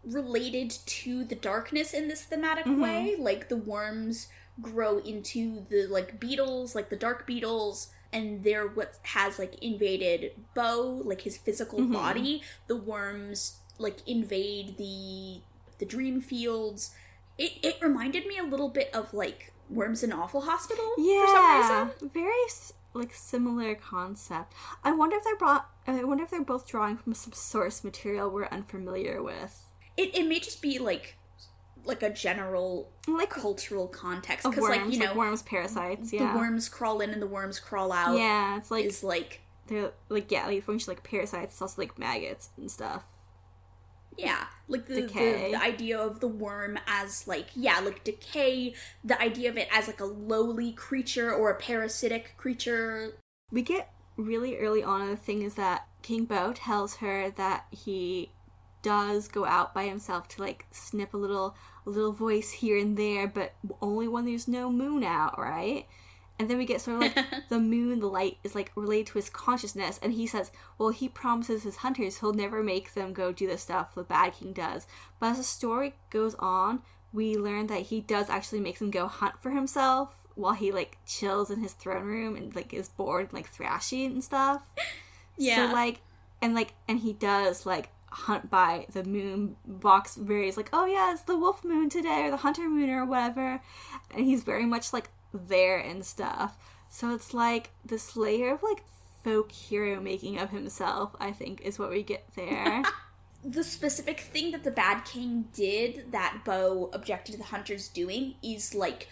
related to the darkness in this thematic Mhm. way. Like the worms grow into the like beetles, like the dark beetles, and they're what has like invaded Beau, like his physical Mhm. body. The worms like invade the the dream fields. It it reminded me a little bit of like worms in Awful Hospital for some Yeah, reason. very like similar concept. I wonder if they're brought. I wonder if they're both drawing from some source material we're unfamiliar with. It it may just be like like a general Like cultural context because like you know like worms, parasites. Yeah, the worms crawl in and the worms crawl out. Yeah, it's like is like they're like yeah, like function like parasites. It's also like maggots and stuff. Yeah, like the, the the idea of the worm as like yeah, like decay. The idea of it as like a lowly creature or a parasitic creature. We get really early on. The thing is that King Beau tells her that he does go out by himself to like snip a little a little voice here and there, but only when there's no moon out, right? And then we get sort of like the moon, the light is like related to his consciousness, and he says, well, he promises his hunters he'll never make them go do the stuff the Bad King does. But as the story goes on, we learn that he does actually make them go hunt for himself while he like chills in his throne room and like is bored, and, like thrashy and stuff. Yeah. So like, and like, and he does like hunt by the moon box varies like oh yeah it's the wolf moon today or the hunter moon or whatever and he's very much like there and stuff so it's like this layer of like folk hero making of himself i think is what we get there The specific thing that the Bad King did that Beau objected to the hunters doing is like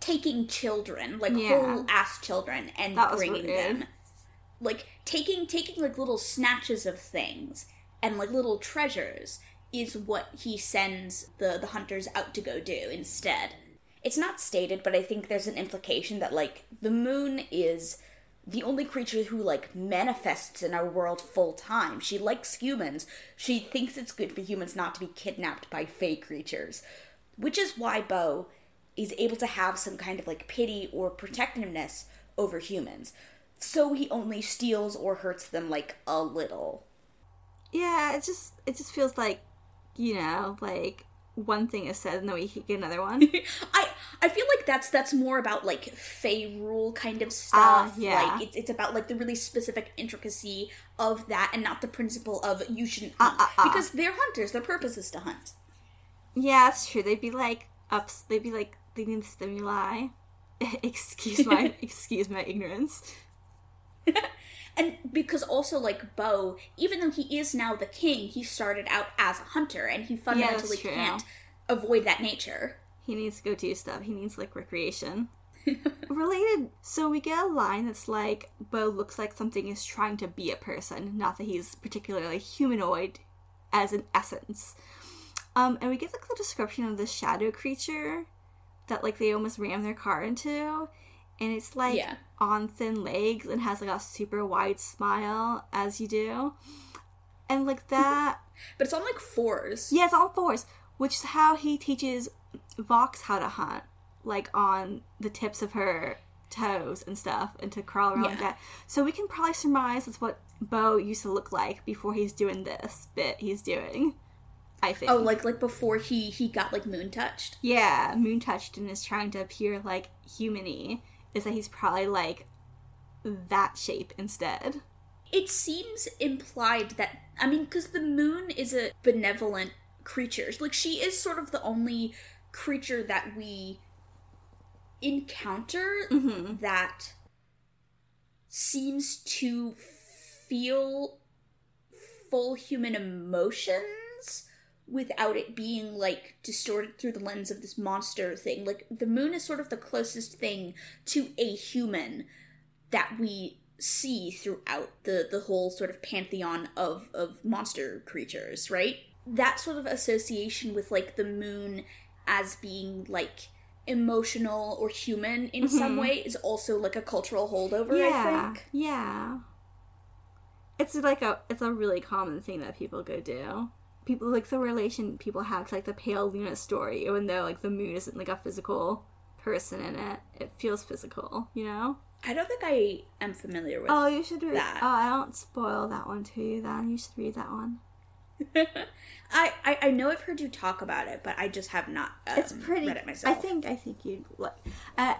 taking children, like Yeah. whole ass children, and bringing them, like taking taking like little snatches of things and like little treasures is what he sends the the hunters out to go do instead. It's not stated, but I think there's an implication that like the moon is the only creature who like manifests in our world full time. She likes humans. She thinks it's good for humans not to be kidnapped by fake creatures, which is why Beau is able to have some kind of like pity or protectiveness over humans. So he only steals or hurts them like a little. yeah it just it just feels like you know like one thing is said and then we get another one I I feel like that's that's more about like Fey rule kind of Ah, stuff. yeah. Like it's it's about like the really specific intricacy of that and not the principle of you shouldn't Ah, hunt. ah, ah. Because they're hunters, their purpose is to hunt. yeah that's true they'd be like ups they'd be like they need stimuli excuse my excuse my ignorance And because also like Beau, even though he is now the king, he started out as a hunter and he fundamentally true. can't avoid that nature. He needs to go do stuff. He needs like recreation. Related, so we get a line that's like, Beau looks like something is trying to be a person, not that he's particularly humanoid as an essence. Um, and we get like the description of the shadow creature that like they almost ram their car into. And it's like Yeah. on thin legs and has like a super wide smile, as you do. And like that But it's on like fours. yeah, it's on fours, which is how he teaches Vox how to hunt, like on the tips of her toes and stuff, and to crawl around like that. So we can probably surmise that's what Beau used to look like before he's doing this bit he's doing. I think. Oh, like like before he he got like moon touched. yeah, moon touched and is trying to appear like human-y. Is that he's probably like that shape instead. It seems implied that I mean, because the moon is a benevolent creature. Like she is sort of the only creature that we encounter Mm-hmm. that seems to feel full human emotions without it being like distorted through the lens of this monster thing. Like the moon is sort of the closest thing to a human that we see throughout the the whole sort of pantheon of of monster creatures, right? That sort of association with like the moon as being like emotional or human in some mm-hmm. way is also like a cultural holdover, I yeah, think. yeah. It's like a it's a really common thing that people go do. People like the relation people have to like the pale Luna story, even though like the moon isn't like a physical person in it. It feels physical, you know. I don't think I am familiar with Oh, you should read. that. Oh, I don't spoil that one to you. Then you should read that one. I, I I know I've heard you talk about it, but I just have not um, It's pretty. read it myself. I think I think you'd like. Uh,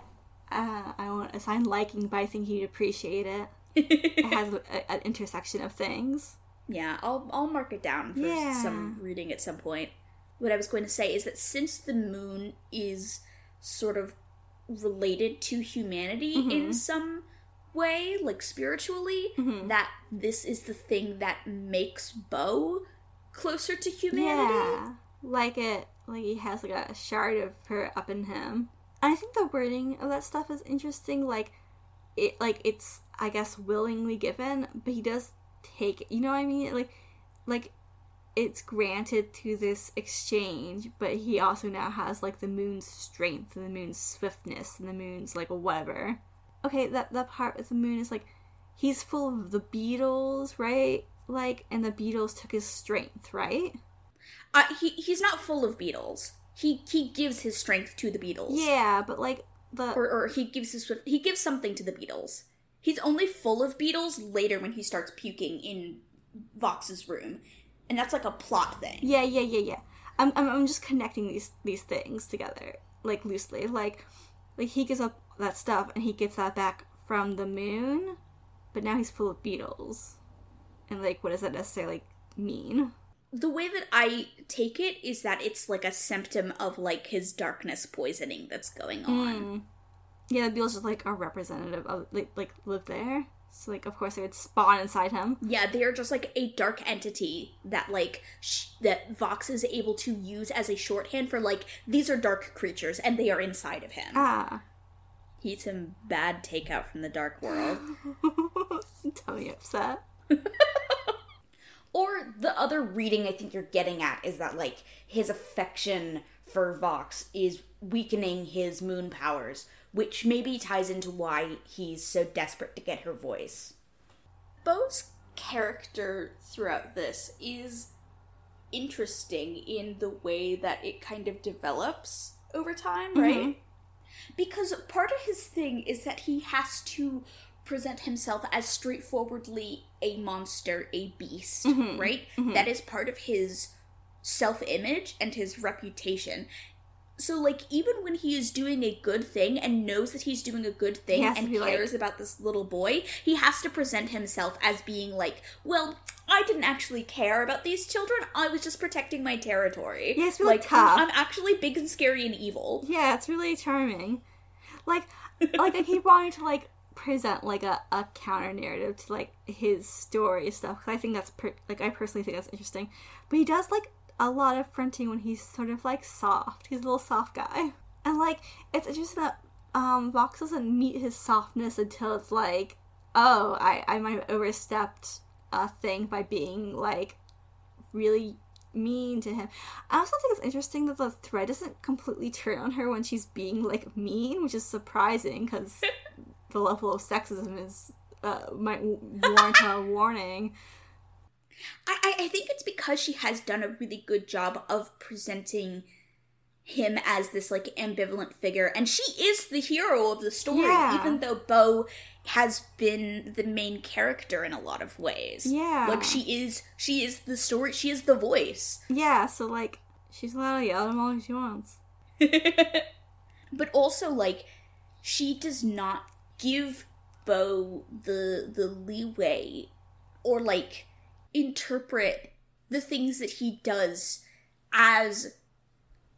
uh, I won't assign liking, but I think you'd appreciate it. It has a, a- an intersection of things. Yeah, I'll I'll mark it down for Yeah. some reading at some point. What I was going to say is that since the moon is sort of related to humanity Mm-hmm. in some way, like spiritually, that this is the thing that makes Beau closer to humanity. Yeah, like it, like he has like a shard of her up in him. And I think the wording of that stuff is interesting. Like it, like it's I guess willingly given, but he does take. it. You know what I mean? Like, like it's granted to this exchange, but he also now has like the moon's strength and the moon's swiftness and the moon's like whatever. Okay, that that part with the moon is like he's full of the beetles, right? Like, and the beetles took his strength, right? Uh, he he's not full of beetles. He he gives his strength to the beetles. Yeah, but like the Or or he gives his swift. He gives something to the beetles. He's only full of beetles later when he starts puking in Vox's room, and that's like a plot thing. yeah, yeah, yeah, yeah. I'm, I'm I'm just connecting these these things together like loosely. Like like he gives up that stuff and he gets that back from the moon, but now he's full of beetles. And like what does that necessarily mean? The way that I take it is that it's like a symptom of like his darkness poisoning that's going on. Mm. Yeah, the beetles just like a representative of like like live there. So like of course they would spawn inside him. Yeah, they are just like a dark entity that like sh- that Vox is able to use as a shorthand for like these are dark creatures and they are inside of him. Ah. He eats some bad takeout from the dark world. Totally upset. Or the other reading I think you're getting at is that like his affection for Vox is weakening his moon powers, which maybe ties into why he's so desperate to get her voice. Beau's character throughout this is interesting in the way that it kind of develops over time, mm-hmm. right? Because part of his thing is that he has to present himself as straightforwardly a monster, a beast, mm-hmm. right? Mm-hmm. That is part of his self image and his reputation. So, like, even when he is doing a good thing and knows that he's doing a good thing He has to and be like- cares about this little boy, he has to present himself as being like, well, I didn't actually care about these children. I was just protecting my territory. Yeah, it's really like, tough. I'm, I'm actually big and scary and evil. Yeah, it's really charming. Like, like I keep wanting to like present like a, a counter narrative to like his story stuff because I think that's per- like I personally think that's interesting. But he does like a lot of fronting when he's sort of like soft. He's a little soft guy, and like it's interesting that um Vox doesn't meet his softness until it's like, oh, I I might have overstepped a thing by being like really mean to him. I also think it's interesting that the thread doesn't completely turn on her when she's being like mean, which is surprising because the level of sexism is uh, might warrant a warning. I, I think it's because she has done a really good job of presenting him as this like ambivalent figure and she is the hero of the story Yeah. even though Beau has been the main character in a lot of ways Yeah. like she is she is the story she is the voice Yeah, so like she's allowed to yell at him all she wants. but also like she does not give Beau the the leeway or like interpret the things that he does as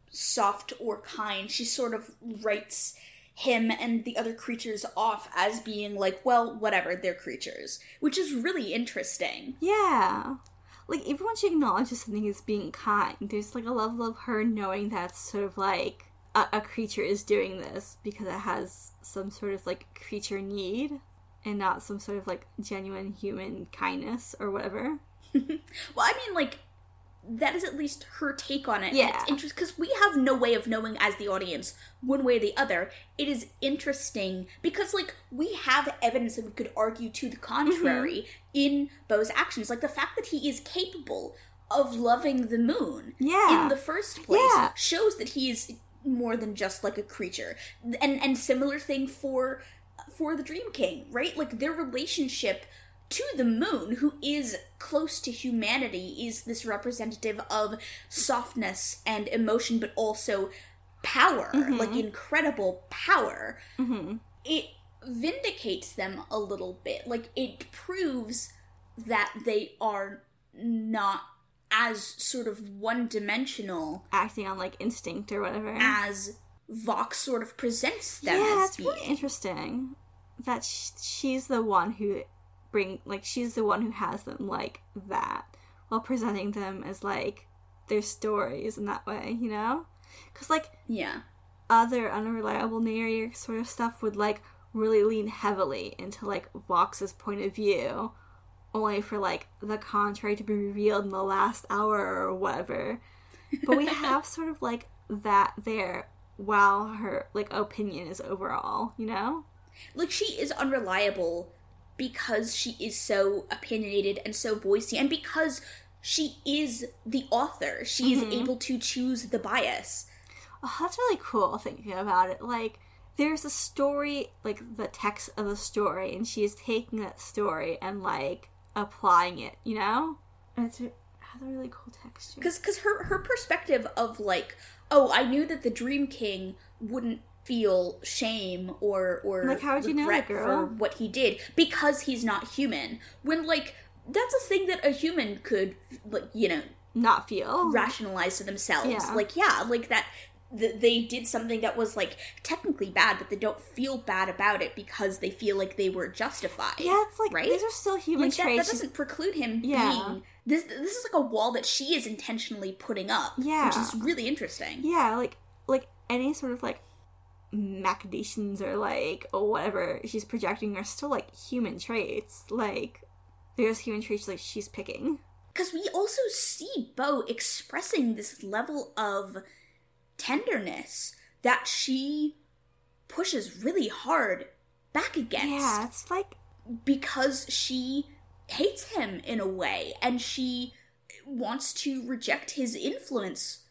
soft or kind. She sort of writes him and the other creatures off as being like, well, whatever, they're creatures, which is really interesting. Yeah. Like even when she acknowledges something as being kind, there's like a level of her knowing that's sort of like a, a creature is doing this because it has some sort of like creature need and not some sort of like genuine human kindness or whatever. Well, I mean, like, that is at least her take on it. Yeah. it's interesting because we have no way of knowing as the audience one way or the other. It is interesting because, like, we have evidence that we could argue to the contrary Mm-hmm. in Beau's actions, like the fact that he is capable of loving the moon Yeah. in the first place Yeah. shows that he is more than just like a creature. And and similar thing for for the Dream King, right? Like their relationship to the moon, who is close to humanity, is this representative of softness and emotion, but also power, like incredible power. Mm-hmm. It vindicates them a little bit. Like it proves that they are not as sort of one dimensional Acting on like instinct or whatever. as Vox sort of presents them yeah, as it's being. really interesting. That sh- she's the one who bring like she's the one who has them like that while presenting them as like their stories in that way, you know? Cuz like Yeah. other unreliable narrator sort of stuff would like really lean heavily into like Vox's point of view, only for like the contrary to be revealed in the last hour or whatever. But we have sort of like that there while her like opinion is overall, you know? Like she is unreliable because she is so opinionated and so voicey and because she is the author. She is mm-hmm. able to choose the bias. Oh, that's really cool thinking about it. Like, there's a story, like the text of the story, and she is taking that story and like applying it. You know, and it's it has a really cool texture. because because her her perspective of like oh i knew that the dream king wouldn't feel shame or or Like, how would you know regret that, for what he did because he's not human when like that's a thing that a human could like you know Not feel. rationalize to themselves Yeah. like yeah like that th- they did something that was like technically bad but they don't feel bad about it because they feel like they were justified Yeah, it's like right these are still human like that, that doesn't preclude him Yeah. being this this is like a wall that she is intentionally putting up Yeah. which is really interesting yeah, like like any sort of like machinations or like or whatever she's projecting are still like human traits. Like there's human traits like she's picking. because we also see Beau expressing this level of tenderness that she pushes really hard back against Yeah, it's like because she hates him in a way and she wants to reject his influence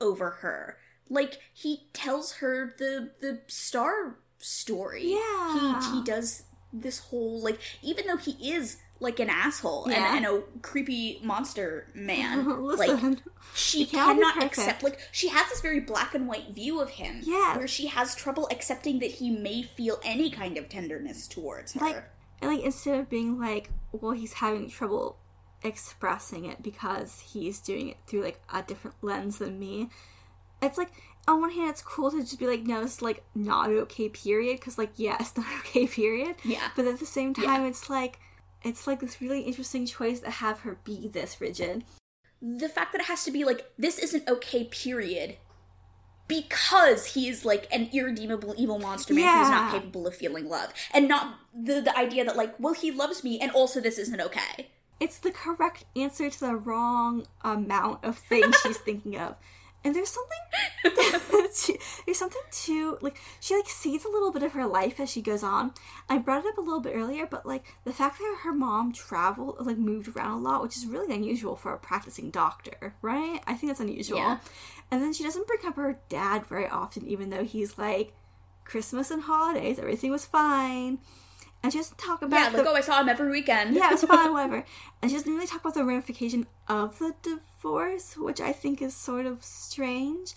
over her like he tells her the the star story Yeah. he he does this whole like even though he is like an asshole Yeah. and, and a creepy monster man like she You can't be cannot accept like she has this very black and white view of him Yeah. where she has trouble accepting that he may feel any kind of tenderness towards her like and like instead of being like well he's having trouble expressing it because he's doing it through like a different lens than me it's like on one hand it's cool to just be like no it's like not okay period because like yeah it's not okay period. Yeah. but at the same time it's like it's like this really interesting choice to have her be this rigid. The fact that it has to be like this isn't okay period because he is like an irredeemable evil monster man who's not capable of feeling love and not the the idea that like well he loves me and also this isn't okay. It's the correct answer to the wrong amount of things she's thinking of. And there's something she- there's something too like she like sees a little bit of her life as she goes on. I brought it up a little bit earlier, but like the fact that her mom traveled like moved around a lot, which is really unusual for a practicing doctor, right? I think that's unusual. Yeah. And then she doesn't bring up her dad very often, even though he's like Christmas and holidays, everything was fine. And she doesn't talk about yeah the like oh i saw him every weekend yeah, it's fine, whatever. And she doesn't really talk about the ramification of the divorce, which I think is sort of strange.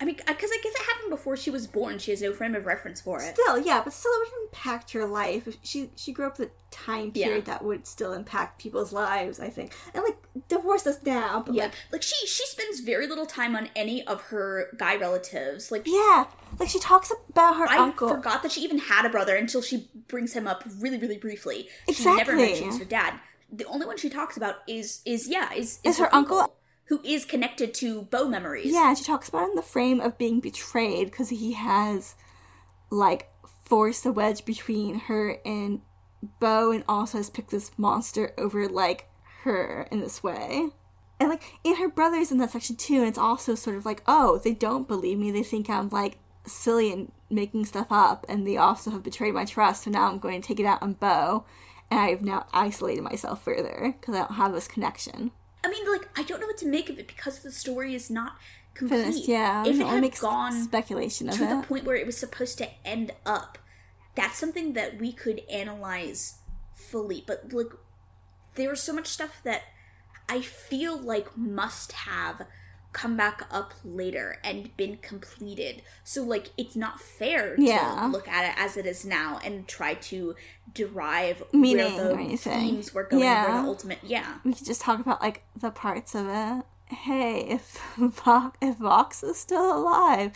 I mean because i guess it happened before she was born she has no frame of reference for it Still, yeah, but still, it would impact her life. She she grew up a time period Yeah. that would still impact people's lives. I think, and like divorce us now, but yeah like like she she spends very little time on any of her guy relatives like yeah, like she talks about her I uncle. forgot that she even had a brother until she brings him up really, really briefly. Exactly. She never mentions her dad. The only one she talks about is is yeah is is, Is her uncle- who is connected to Beau memories. Yeah, she talks about in the frame of being betrayed because he has like forced a wedge between her and Beau and also has picked this monster over like her in this way. And like in her brothers in that section too, and it's also sort of like, oh, they don't believe me. They think I'm like silly and making stuff up, and they also have betrayed my trust, so now I'm going to take it out on Beau. And I've now isolated myself further because I don't have this connection. I mean, like I don't know what to make of it because the story is not complete. Finished, yeah. If it had makes gone speculation of to the point where it was supposed to end up, that's something that we could analyze fully. But like, there's so much stuff that I feel like must have come back up later and been completed. So like, it's not fair Yeah. to look at it as it is now and try to derive Meaning where or the anything. themes were going, where Yeah. the ultimate, yeah. we could just talk about like the parts of it. Hey, if Vox, if Vox is still alive,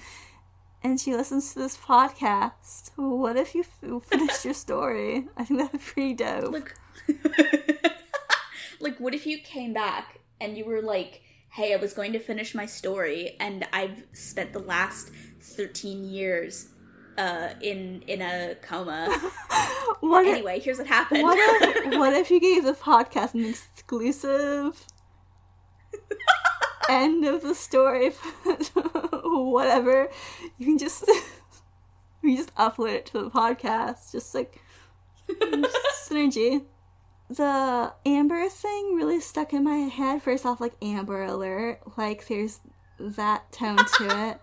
and she listens to this podcast. What if you finished your story? I think that'd be pretty dope. Like, like, what if you came back and you were like, "Hey, I was going to finish my story, and I've spent the last thirteen years uh, in in a coma." what if, anyway, here's what happened. what if what if you gave the podcast an exclusive end of the story? Whatever, you can just you just upload it to the podcast, just like synergy. The Amber thing really stuck in my head. First off, like Amber Alert, like there's that tone to it.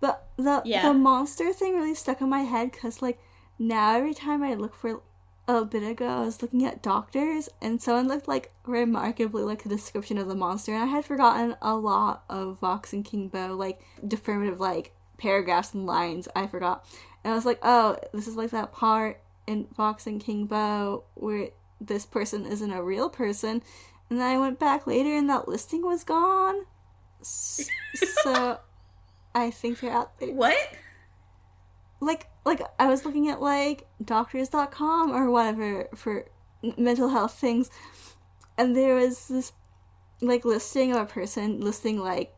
But the Yeah. the monster thing really stuck in my head because like now every time I look for a bit ago, I was looking at doctors and someone looked like remarkably like the description of the monster, and I had forgotten a lot of Vox and King Beau like definitive like paragraphs and lines. I forgot, and I was like, oh, this is like that part in Vox and King Beau where this person isn't a real person, and then I went back later and that listing was gone. So I think they're out there what? like like I was looking at like doctors.com or whatever for mental health things and there was this like listing of a person listing like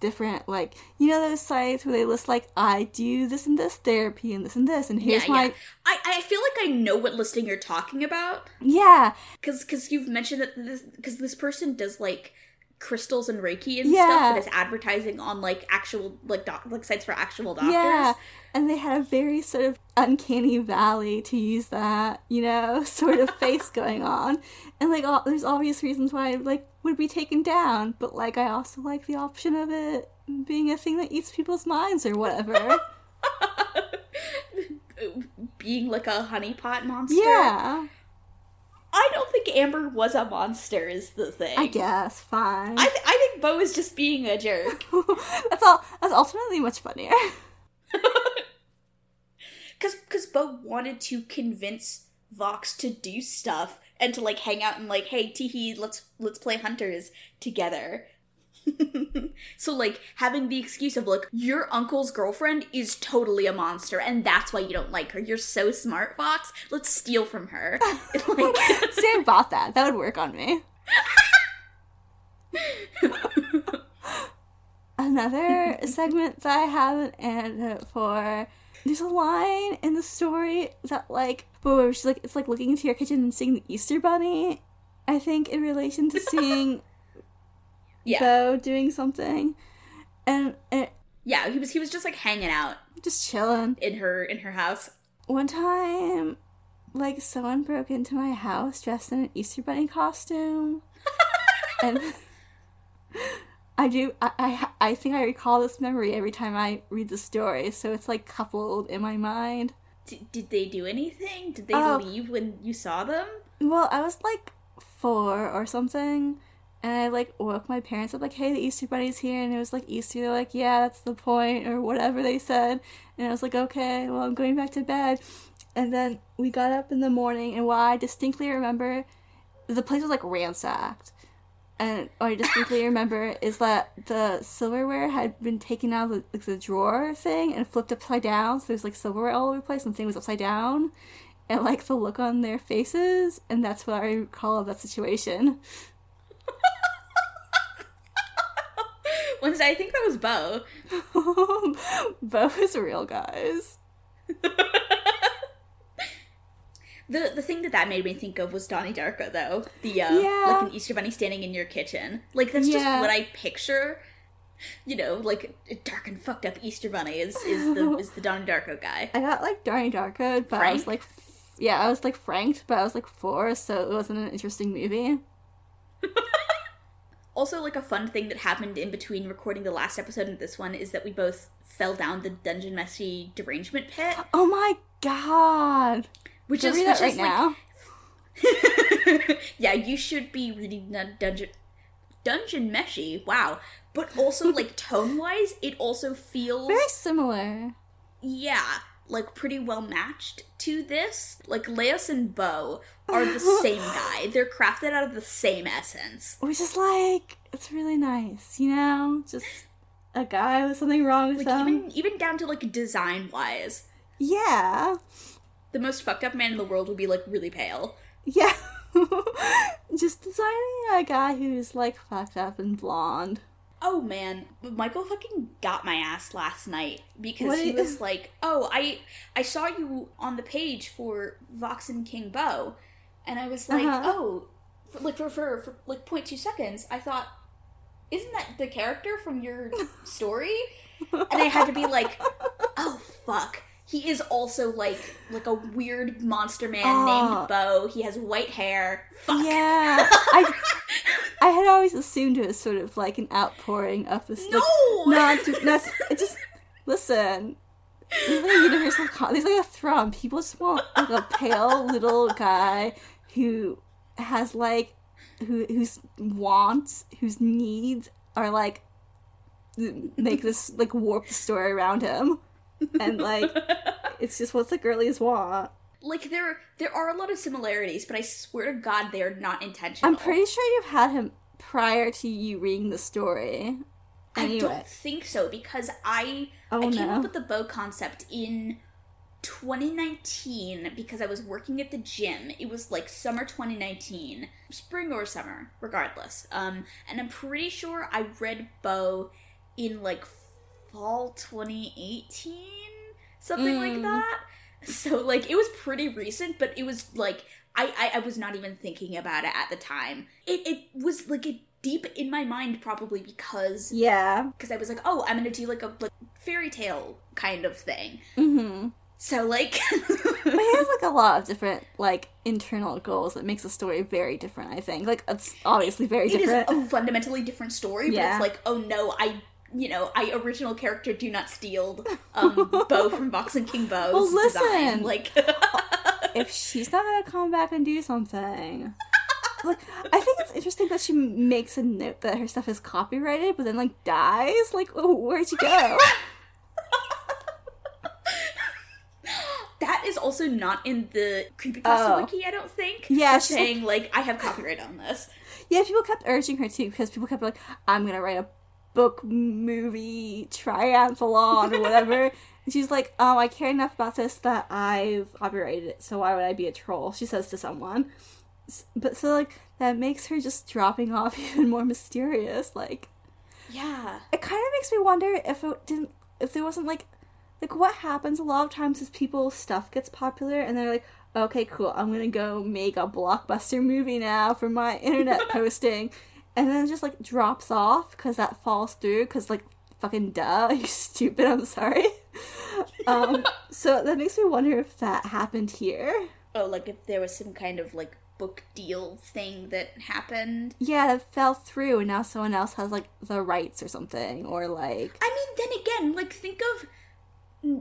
different like you know those sites where they list like I do this and this therapy and this and this and here's yeah, my yeah. I, I feel like I know what listing you're talking about yeah because because you've mentioned that this because this person does like crystals and reiki and Yeah. stuff, that is advertising on like actual like doc like sites for actual doctors. yeah and they had a very sort of uncanny valley to use that you know sort of face going on and like all, there's obvious reasons why it like would be taken down but like i also like the option of it being a thing that eats people's minds or whatever Being like a honeypot monster. yeah I don't think Amber was a monster. Is the thing. i guess fine I, th- I think Beau is just being a jerk. that's all that's ultimately much funnier Cause, cause Beau wanted to convince Vox to do stuff and to like hang out and like, hey, Teehee, let's let's play hunters together. so like having the excuse of like your uncle's girlfriend is totally a monster and that's why you don't like her. You're so smart, Vox. Let's steal from her. like, i bought that that would work on me another segment that I have an antidote for. There's a line in the story that like where she's like it's like looking into your kitchen and seeing the Easter bunny. I think in relation to seeing yeah, doing something, and, and yeah. He was he was just like hanging out just chilling. in her in her house. One time, like someone broke into my house dressed in an Easter bunny costume, and I do. I, I I think I recall this memory every time I read the story, so it's like coupled in my mind. D- did they do anything? Did they Oh. leave when you saw them? Well, I was like four or something, and I like woke my parents up like, "Hey, the Easter bunny's here," and it was like Easter. They're like, "Yeah, that's the point," or whatever they said, and I was like, "Okay, well, I'm going back to bed." And then we got up in the morning, and what I distinctly remember, the place was like ransacked. And what I distinctly remember is that the silverware had been taken out of the, like, the drawer thing and flipped upside down. So there's like silverware all over the place, and the thing was upside down. And like the look on their faces, and that's what I recall of that situation. Wednesday, I think that was Beau. Beau is real, guys. The the thing that that made me think of was Donnie Darko, though. The uh, Yeah. like an Easter bunny standing in your kitchen. Like that's just what I picture. You know, like a dark and fucked up Easter bunny is is the is the Donnie Darko guy. I got like Donnie Darko, but I was like, yeah, I was like franked, but I was like four, so it wasn't an interesting movie. Also, like a fun thing that happened in between recording the last episode and this one is that we both fell down the Dungeon Meshi derangement pit, Oh my god! which Should is that right is, like, now. yeah, you should be reading Dun- Dungeon Dungeon Meshi. Wow, but also like tone wise, it also feels Very similar. yeah, like pretty well matched to this. Like Laios and Beau are the same guy. They're crafted out of the same essence. Which is like, it's really nice, you know? Just, a guy with something wrong with Like them. even even down to like design wise. Yeah. The most fucked up man in the world would be like really pale. Yeah. Just designing a guy who's like fucked up and blonde. Oh man, Michael fucking got my ass last night because What he was like, "Oh, I I saw you on the page for Vox and King Beau," and I was like, Uh-huh. "Oh, for, like for, for for like 0.2 seconds." I thought, "Isn't that the character from your story?" And I had to be like, "Oh fuck." He is also like like a weird monster man Oh. named Bo. He has white hair. Fuck. Yeah. I I had always assumed it was sort of like an outpouring of this No. like, not it just listen. There's like a universal con- there's like a thrum. People just want like a pale little guy who has like who whose wants, whose needs are like make this like warp the story around him. And like it's just what the girlies want. like there there are a lot of similarities, but I swear to God they're not intentional. I'm pretty sure you've had him prior to you reading the story. I don't think so because I Oh, I came no. up with the bow concept in 2019 because I was working at the gym. It was like summer 2019, spring or summer, regardless. Um, and I'm pretty sure I read Beau in like fall 2018, something like Mm. that. So like it was pretty recent, but it was like I, I I was not even thinking about it at the time. It it was like a deep in my mind probably because Yeah. because I was like, oh, I'm gonna do like a like fairy tale kind of thing. Mm-hmm. So like, But he has like a lot of different like internal goals that makes the story very different. I think like it's obviously very it different. It is a fundamentally different story. But Yeah. it's like, oh no, I. You know, I original character do not steal um Bo from Vox and King Beau's Well, listen. design. Like if she's not gonna come back and do something. Like, I think it's interesting that she makes a note that her stuff is copyrighted, but then like dies. Like, oh, where'd you go? that is also not in the creepypasta Oh. wiki, I don't think. Yeah, she's like- saying like I have copyright on this. Yeah, people kept urging her to because people kept like, I'm gonna write a book, movie, triathlon, or whatever. and she's like, Oh, I care enough about this that I've copyrighted it, so why would I be a troll? She says to someone. But so, like, that makes her just dropping off even more mysterious. Like, Yeah. it kind of makes me wonder if it didn't, if there wasn't like, like what happens a lot of times is people's stuff gets popular and they're like, okay, cool, I'm gonna go make a blockbuster movie now for my internet posting, and then it just like drops off because that falls through because like fucking duh, you stupid. I'm sorry. um, so that makes me wonder if that happened here. Oh, like if there was some kind of like book deal thing that happened. Yeah, that fell through, and now someone else has like the rights or something, or like I mean, then again, like think of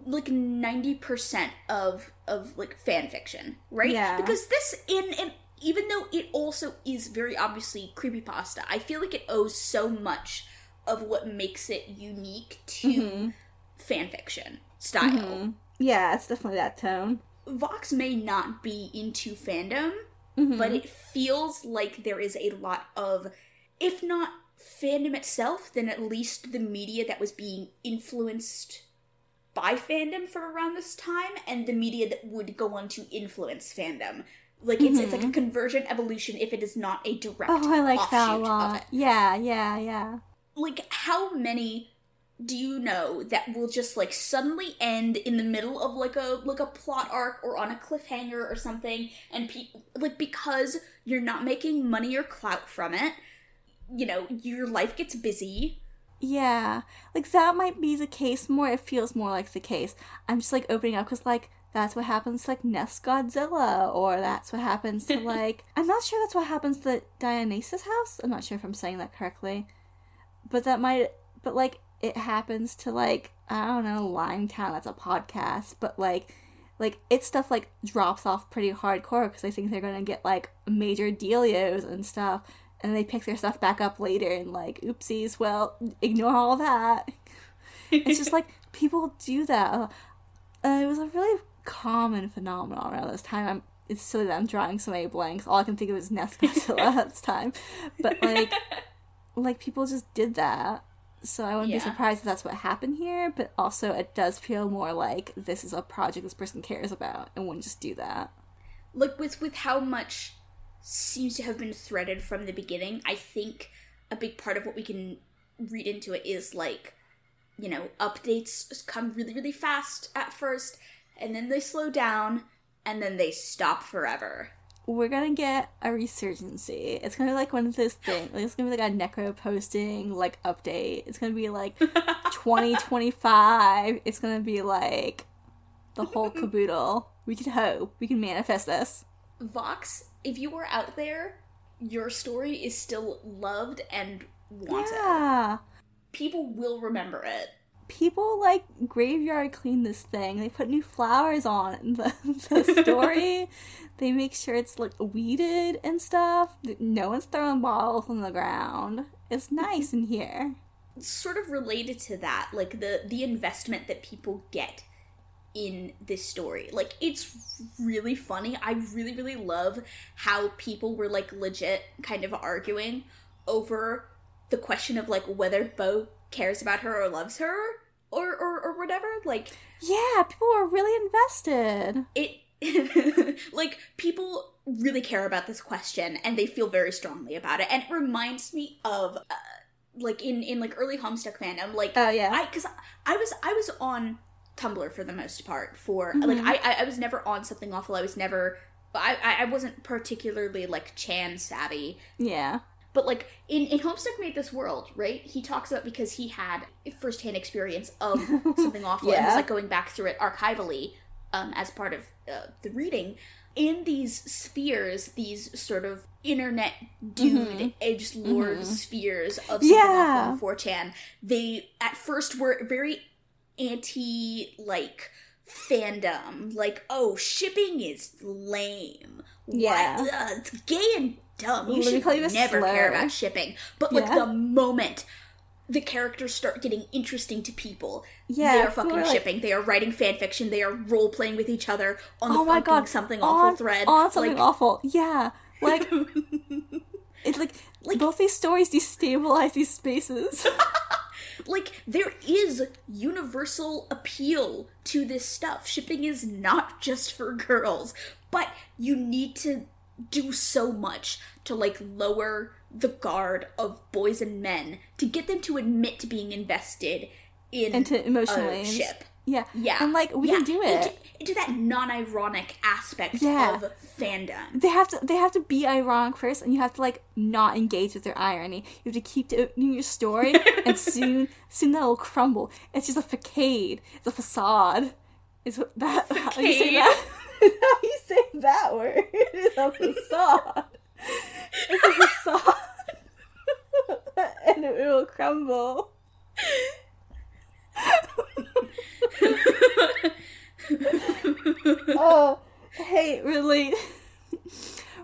like ninety percent of of like fan fiction, right? Yeah. Because this in in even though it also is very obviously creepypasta, I feel like it owes so much of what makes it unique to Mhm. fan fiction style. Mhm. yeah, it's definitely that tone. Vox may not be into fandom, Mhm. but it feels like there is a lot of, if not fandom itself, then at least the media that was being influenced by fandom for around this time, and the media that would go on to influence fandom. Like it's, it's like a convergent evolution if it is not a direct Mm-hmm. Oh, I like that a lot. Yeah, yeah, yeah. Like how many do you know that will just like suddenly end in the middle of like a like a plot arc or on a cliffhanger or something and pe- like because you're not making money or clout from it you know your life gets busy Yeah, like that might be the case more. It feels more like the case. I'm just like opening up because like that's what happens to like Nest Godzilla, or that's what happens to like I'm not sure that's what happens to Dionysus House. I'm not sure if I'm saying that correctly, but that might. But like it happens to like I don't know Limetown. That's a podcast, but like. Like its stuff like drops off pretty hardcore because they think they're gonna get like major dealios and stuff, and they pick their stuff back up later and like oopsies well ignore all that it's just like people do that uh, it was a really common phenomenon around this time. I'm it's silly that i'm drawing so many blanks. All i can think of is nest Godzilla at this time. But like like people just did that. So I wouldn't Yeah. be surprised if that's what happened here, but also it does feel more like this is a project this person cares about and wouldn't just do that. like with with how much seems to have been threaded from the beginning i think a big part of what we can read into it is like you know updates come really really fast at first and then they slow down and then they stop forever We're gonna get a resurgency. It's gonna be like one of those things. Like, it's gonna be like a necro posting like update. It's gonna be like 2025. It's gonna be like the whole caboodle. We can hope. We can manifest this. vox if you are out there your story is still loved and wanted Yeah. people will remember it people like graveyard clean this thing. They put new flowers on the, the story. they make sure it's like weeded and stuff. No one's throwing bottles on the ground. It's mm-hmm. nice in here. sort of related to that like the the investment that people get in this story like it's really funny i really really love how people were like legit kind of arguing over the question of like whether Beau cares about her or loves her or or, or whatever like Yeah, people are really invested. it like people really care about this question and they feel very strongly about it and it reminds me of uh, like in in like early homestuck fandom like Oh yeah. i because i was i was on tumblr for the most part for Mhm. like I, I was never on something awful i was never I- I wasn't particularly like Chan savvy, yeah. But like in in Homestuck Made This World, right? He talks about because he had firsthand experience of something awful and was like going back through it archivally um, as part of uh, the reading. In these spheres, these sort of internet dude edge lord spheres of something Yeah. awful on 4chan, they at first were very anti like fandom. Like, oh, shipping is lame. Yeah. It's gay and dumb. You should call you a never care about shipping. But like Yeah. the moment the characters start getting interesting to people, Yeah, they are fucking like- shipping. They are writing fan fiction. They are role playing with each other on oh the Oh my fucking god. something on, awful thread. On something like, awful. Yeah. Like it's like, Like- both these stories destabilize these spaces. like there is universal appeal to this stuff. Shipping is not just for girls, but you need to do so much to like lower the guard of boys and men to get them to admit to being invested in Into emotionally ship. Yeah. Yeah, And like we yeah. can do it. into, into that non-ironic aspect Yeah. of fandom. they have to they have to be ironic first and you have to like not engage with their irony you have to keep in your story and soon soon that'll crumble it's just a facade it's a facade is what that how you say that how you say that word. It's a facade it's a facade and it will crumble. Oh hey relate.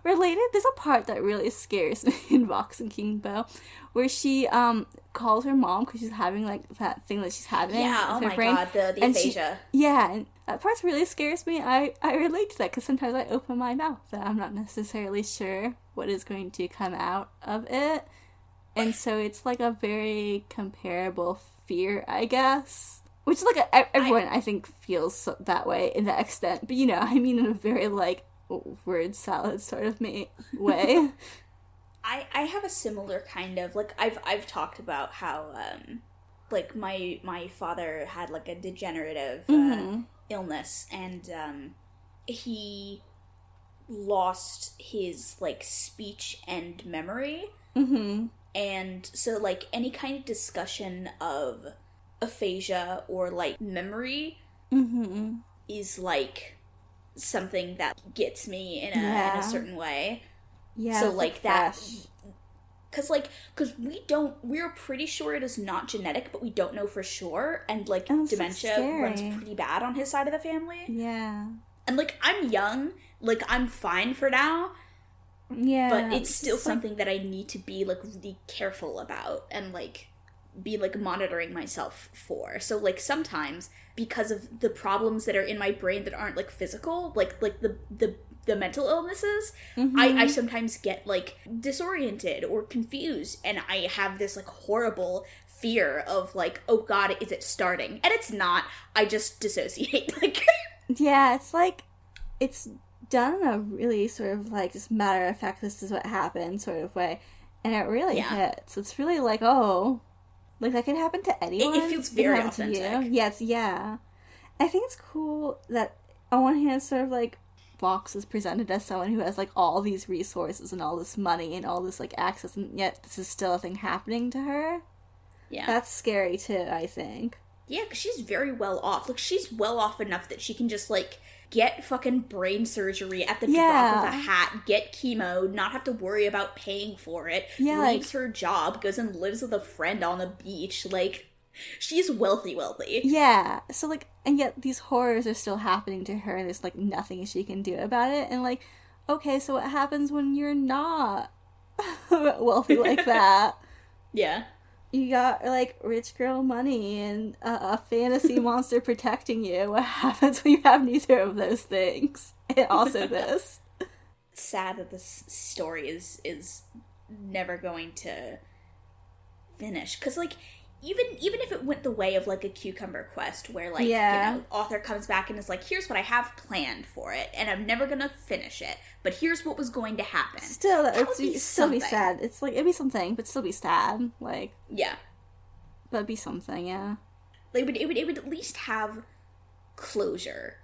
Related there's a part that really scares me in Vox and King Beau where she um calls her mom because she's having like that thing that she's having Yeah, oh her my brain. god, the, the And she- yeah and that part really scares me. I i relate to that because sometimes i open my mouth and i'm not necessarily sure what is going to come out of it. And so it's like a very comparable fear i guess. Which like a, e- everyone I, think feels that way in that extent. But you know i mean in a very like word salad sort of me way. I I have a similar kind of like I've I've talked about how um like my my father had like a degenerative uh, Mhm. Illness and um he lost his like speech and memory. Mm-hmm. And so like any kind of discussion of aphasia or like memory mm-hmm. is like something that gets me in a, in a certain way. Yeah So, like, that-. Cause like, cause we don't, we're pretty sure it is not genetic, but we don't know for sure. And like, so dementia runs pretty bad on his side of the family. yeah And like, I'm young, like I'm fine for now, yeah but it's still just, like, something that I need to be like really careful about and like be like monitoring myself for. So like sometimes because of the problems that are in my brain that aren't like physical, like like the the the mental illnesses, Mm-hmm. I, I sometimes get like disoriented or confused and I have this like horrible fear of like, oh god, is it starting? And it's not. I just dissociate. Like, Yeah, it's like it's done in a really sort of like just matter of fact. This is what happened sort of way, and it really Yeah. hits. It's really like oh, like that can happen to anyone. It feels very to authentic. Yes, yeah. I think it's cool that on one hand, sort of like Vox is presented as someone who has like all these resources and all this money and all this like access, and yet this is still a thing happening to her. yeah. That's scary too. I think. Yeah, because she's very well off. Like, she's well off enough that she can just, like, get fucking brain surgery at the drop of Yeah. a hat, get chemo, not have to worry about paying for it, Yeah, like- leaves her job, goes and lives with a friend on the beach. Like, she's wealthy, wealthy. Yeah. So like and yet these horrors are still happening to her and there's like nothing she can do about it and like okay, so what happens when you're not wealthy like that? Yeah. You got like rich girl money and a, a fantasy monster protecting you. What happens when you have neither of those things? And also this. It's sad that this story is is never going to finish because like even even if it went the way of like a cucumber quest where like Yeah. you know author comes back and is like here's what i have planned for it and i'm never gonna finish it but here's what was going to happen Still that would be still be sad. It's like it'd be something, but still be sad. Like yeah but it'd be something, yeah. like it would, it would it would at least have closure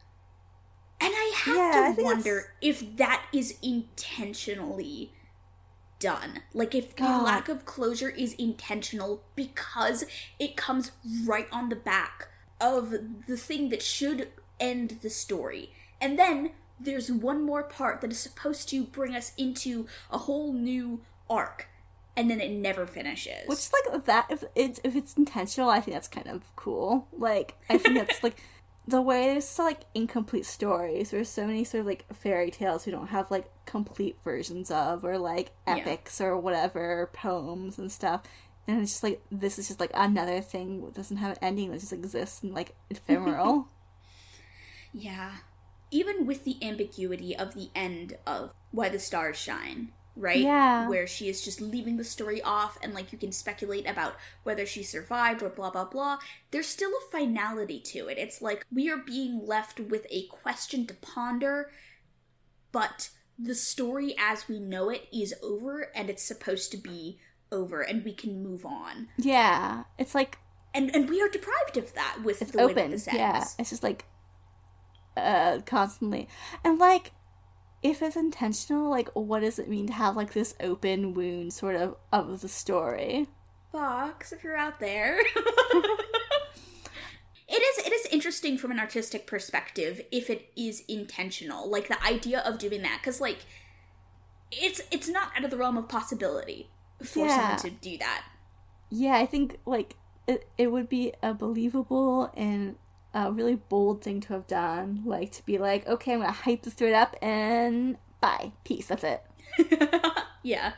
and i have Yeah, to think wonder if that is intentionally done like if the God. lack of closure is intentional because it comes right on the back of the thing that should end the story and then there's one more part that is supposed to bring us into a whole new arc and then it never finishes Which like that if it's if it's intentional, I think that's kind of cool. Like I think that's like the way there's so like incomplete stories. There's so many sort of like fairy tales we don't have like complete versions of, or like Yeah. epics or whatever poems and stuff. And it's just like this is just like another thing that doesn't have an ending that just exists and like ephemeral. Yeah. Even with the ambiguity of the end of Why the Stars Shine, right? Yeah. Where she is just leaving the story off and like you can speculate about whether she survived or blah blah blah. There's still a finality to it. It's like we are being left with a question to ponder, but the story as we know it is over and it's supposed to be over and we can move on. yeah, it's like And and we are deprived of that with it's the way that open. this ends. Yeah, it's just like uh constantly and like if it's intentional like what does it mean to have like this open wound sort of of the story Vox, if you're out there. it is it is interesting from an artistic perspective if it is intentional. Like the idea of doing that cuz like it's it's not out of the realm of possibility for Yeah. someone to do that. yeah i think like it, it would be a believable and a really bold thing to have done like to be like okay i'm gonna hype this thread up and bye peace that's it yeah.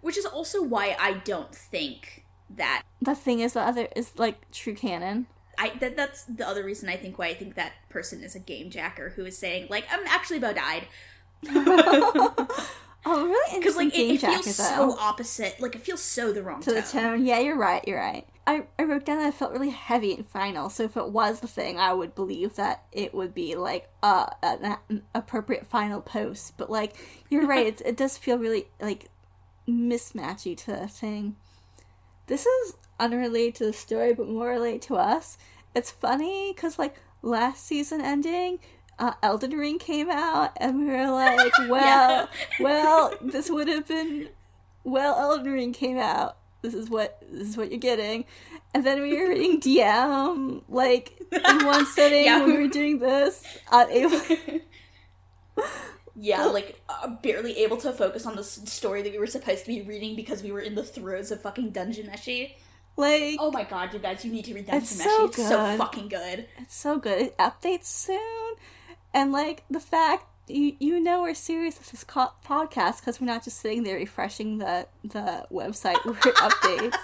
Which is also why I don't think that the thing is the other is like true canon I that that's the other reason I think why I think that person is a game jacker who is saying like I'm actually about died. oh really Because like it, it feels so opposite. Like it feels so the wrong to the tone. tone. Yeah, you're right. You're right. I, I wrote down that it felt really heavy and final. So if it was the thing, I would believe that it would be like uh, an, an appropriate final post. But like you're right, it, it does feel really like mismatchy to the thing. This is unrelated to the story, but more related to us. It's funny because like last season ending. Uh, Elden Ring came out, and we were like, "Well, well, this would have been well, Elden Ring came out. This is what this is what you're getting. And then we were reading DM like in one setting Yeah. when we were doing this. Unable Yeah, like uh, barely able to focus on the story that we were supposed to be reading because we were in the throes of fucking Dungeon Meshi. like Oh my god, you guys, you need to read Dungeon It's Meshi. so it's so fucking good. it's so good. It updates soon, and like the fact you you know we're serious with this co- podcast because we're not just sitting there refreshing the the website where it updates.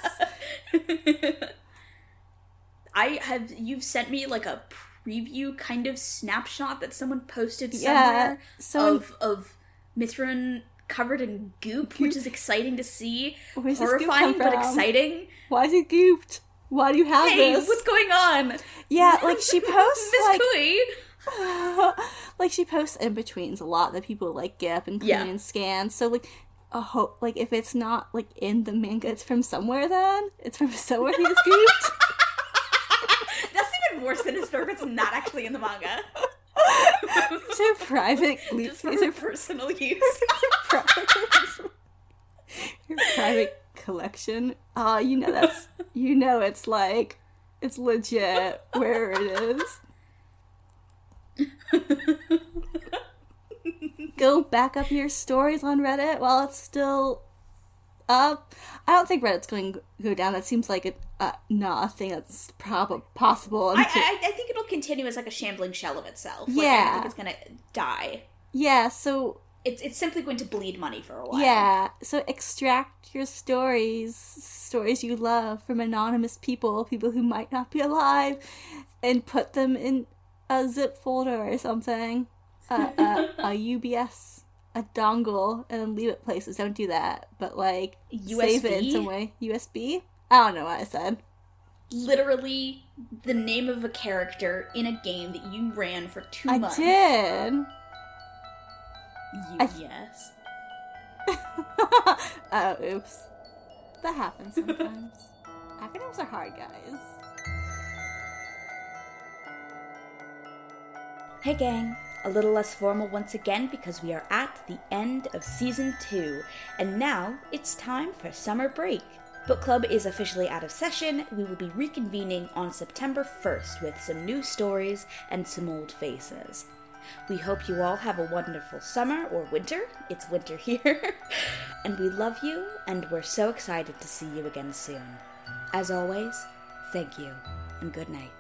I have you've sent me like a preview kind of snapshot that someone posted Yeah, somewhere so of of Mithrun covered in goop, which is exciting to see. Where's Horrifying but exciting. Why is it gooped? Why do you have Hey, this? what's going on? Yeah, like she posts Miss like Kui. like she posts in betweens a lot that people like gip and clean Yeah. and scan. So like a hope like if it's not like in the manga, it's from somewhere. Then it's from somewhere he gooped. That's even worse than his if it's not actually in the manga. These are private. Just for These are personal use. private. Your private collection. Oh, you know that's you know it's like it's legit where it is. Go back up your stories on Reddit while it's still up. I don't think Reddit's going to go down. That seems like a, uh, not a thing that's prob- possible. I, Until, I, I think it'll continue as like a shambling shell of itself. Like, I Yeah. don't think it's gonna die. yeah, so It's it's simply going to bleed money for a while. Yeah, so extract your stories, stories you love from anonymous people, people who might not be alive, and put them in a zip folder or something, a, a, a UBS, a dongle, and then leave it places. Don't do that, but like save it in some way. USB? I don't know what I said. Literally the name of a character in a game that you ran for two I months. did. You, I- yes. oh, oops. That happens sometimes. Acronyms are hard, guys. Hey gang, a little less formal once again because we are at the end of season 2, and now it's time for summer break. Book Club is officially out of session. We will be reconvening on September 1st with some new stories and some old faces. We hope you all have a wonderful summer or winter. It's winter here. and we love you, and we're so excited to see you again soon. As always, thank you, and good night.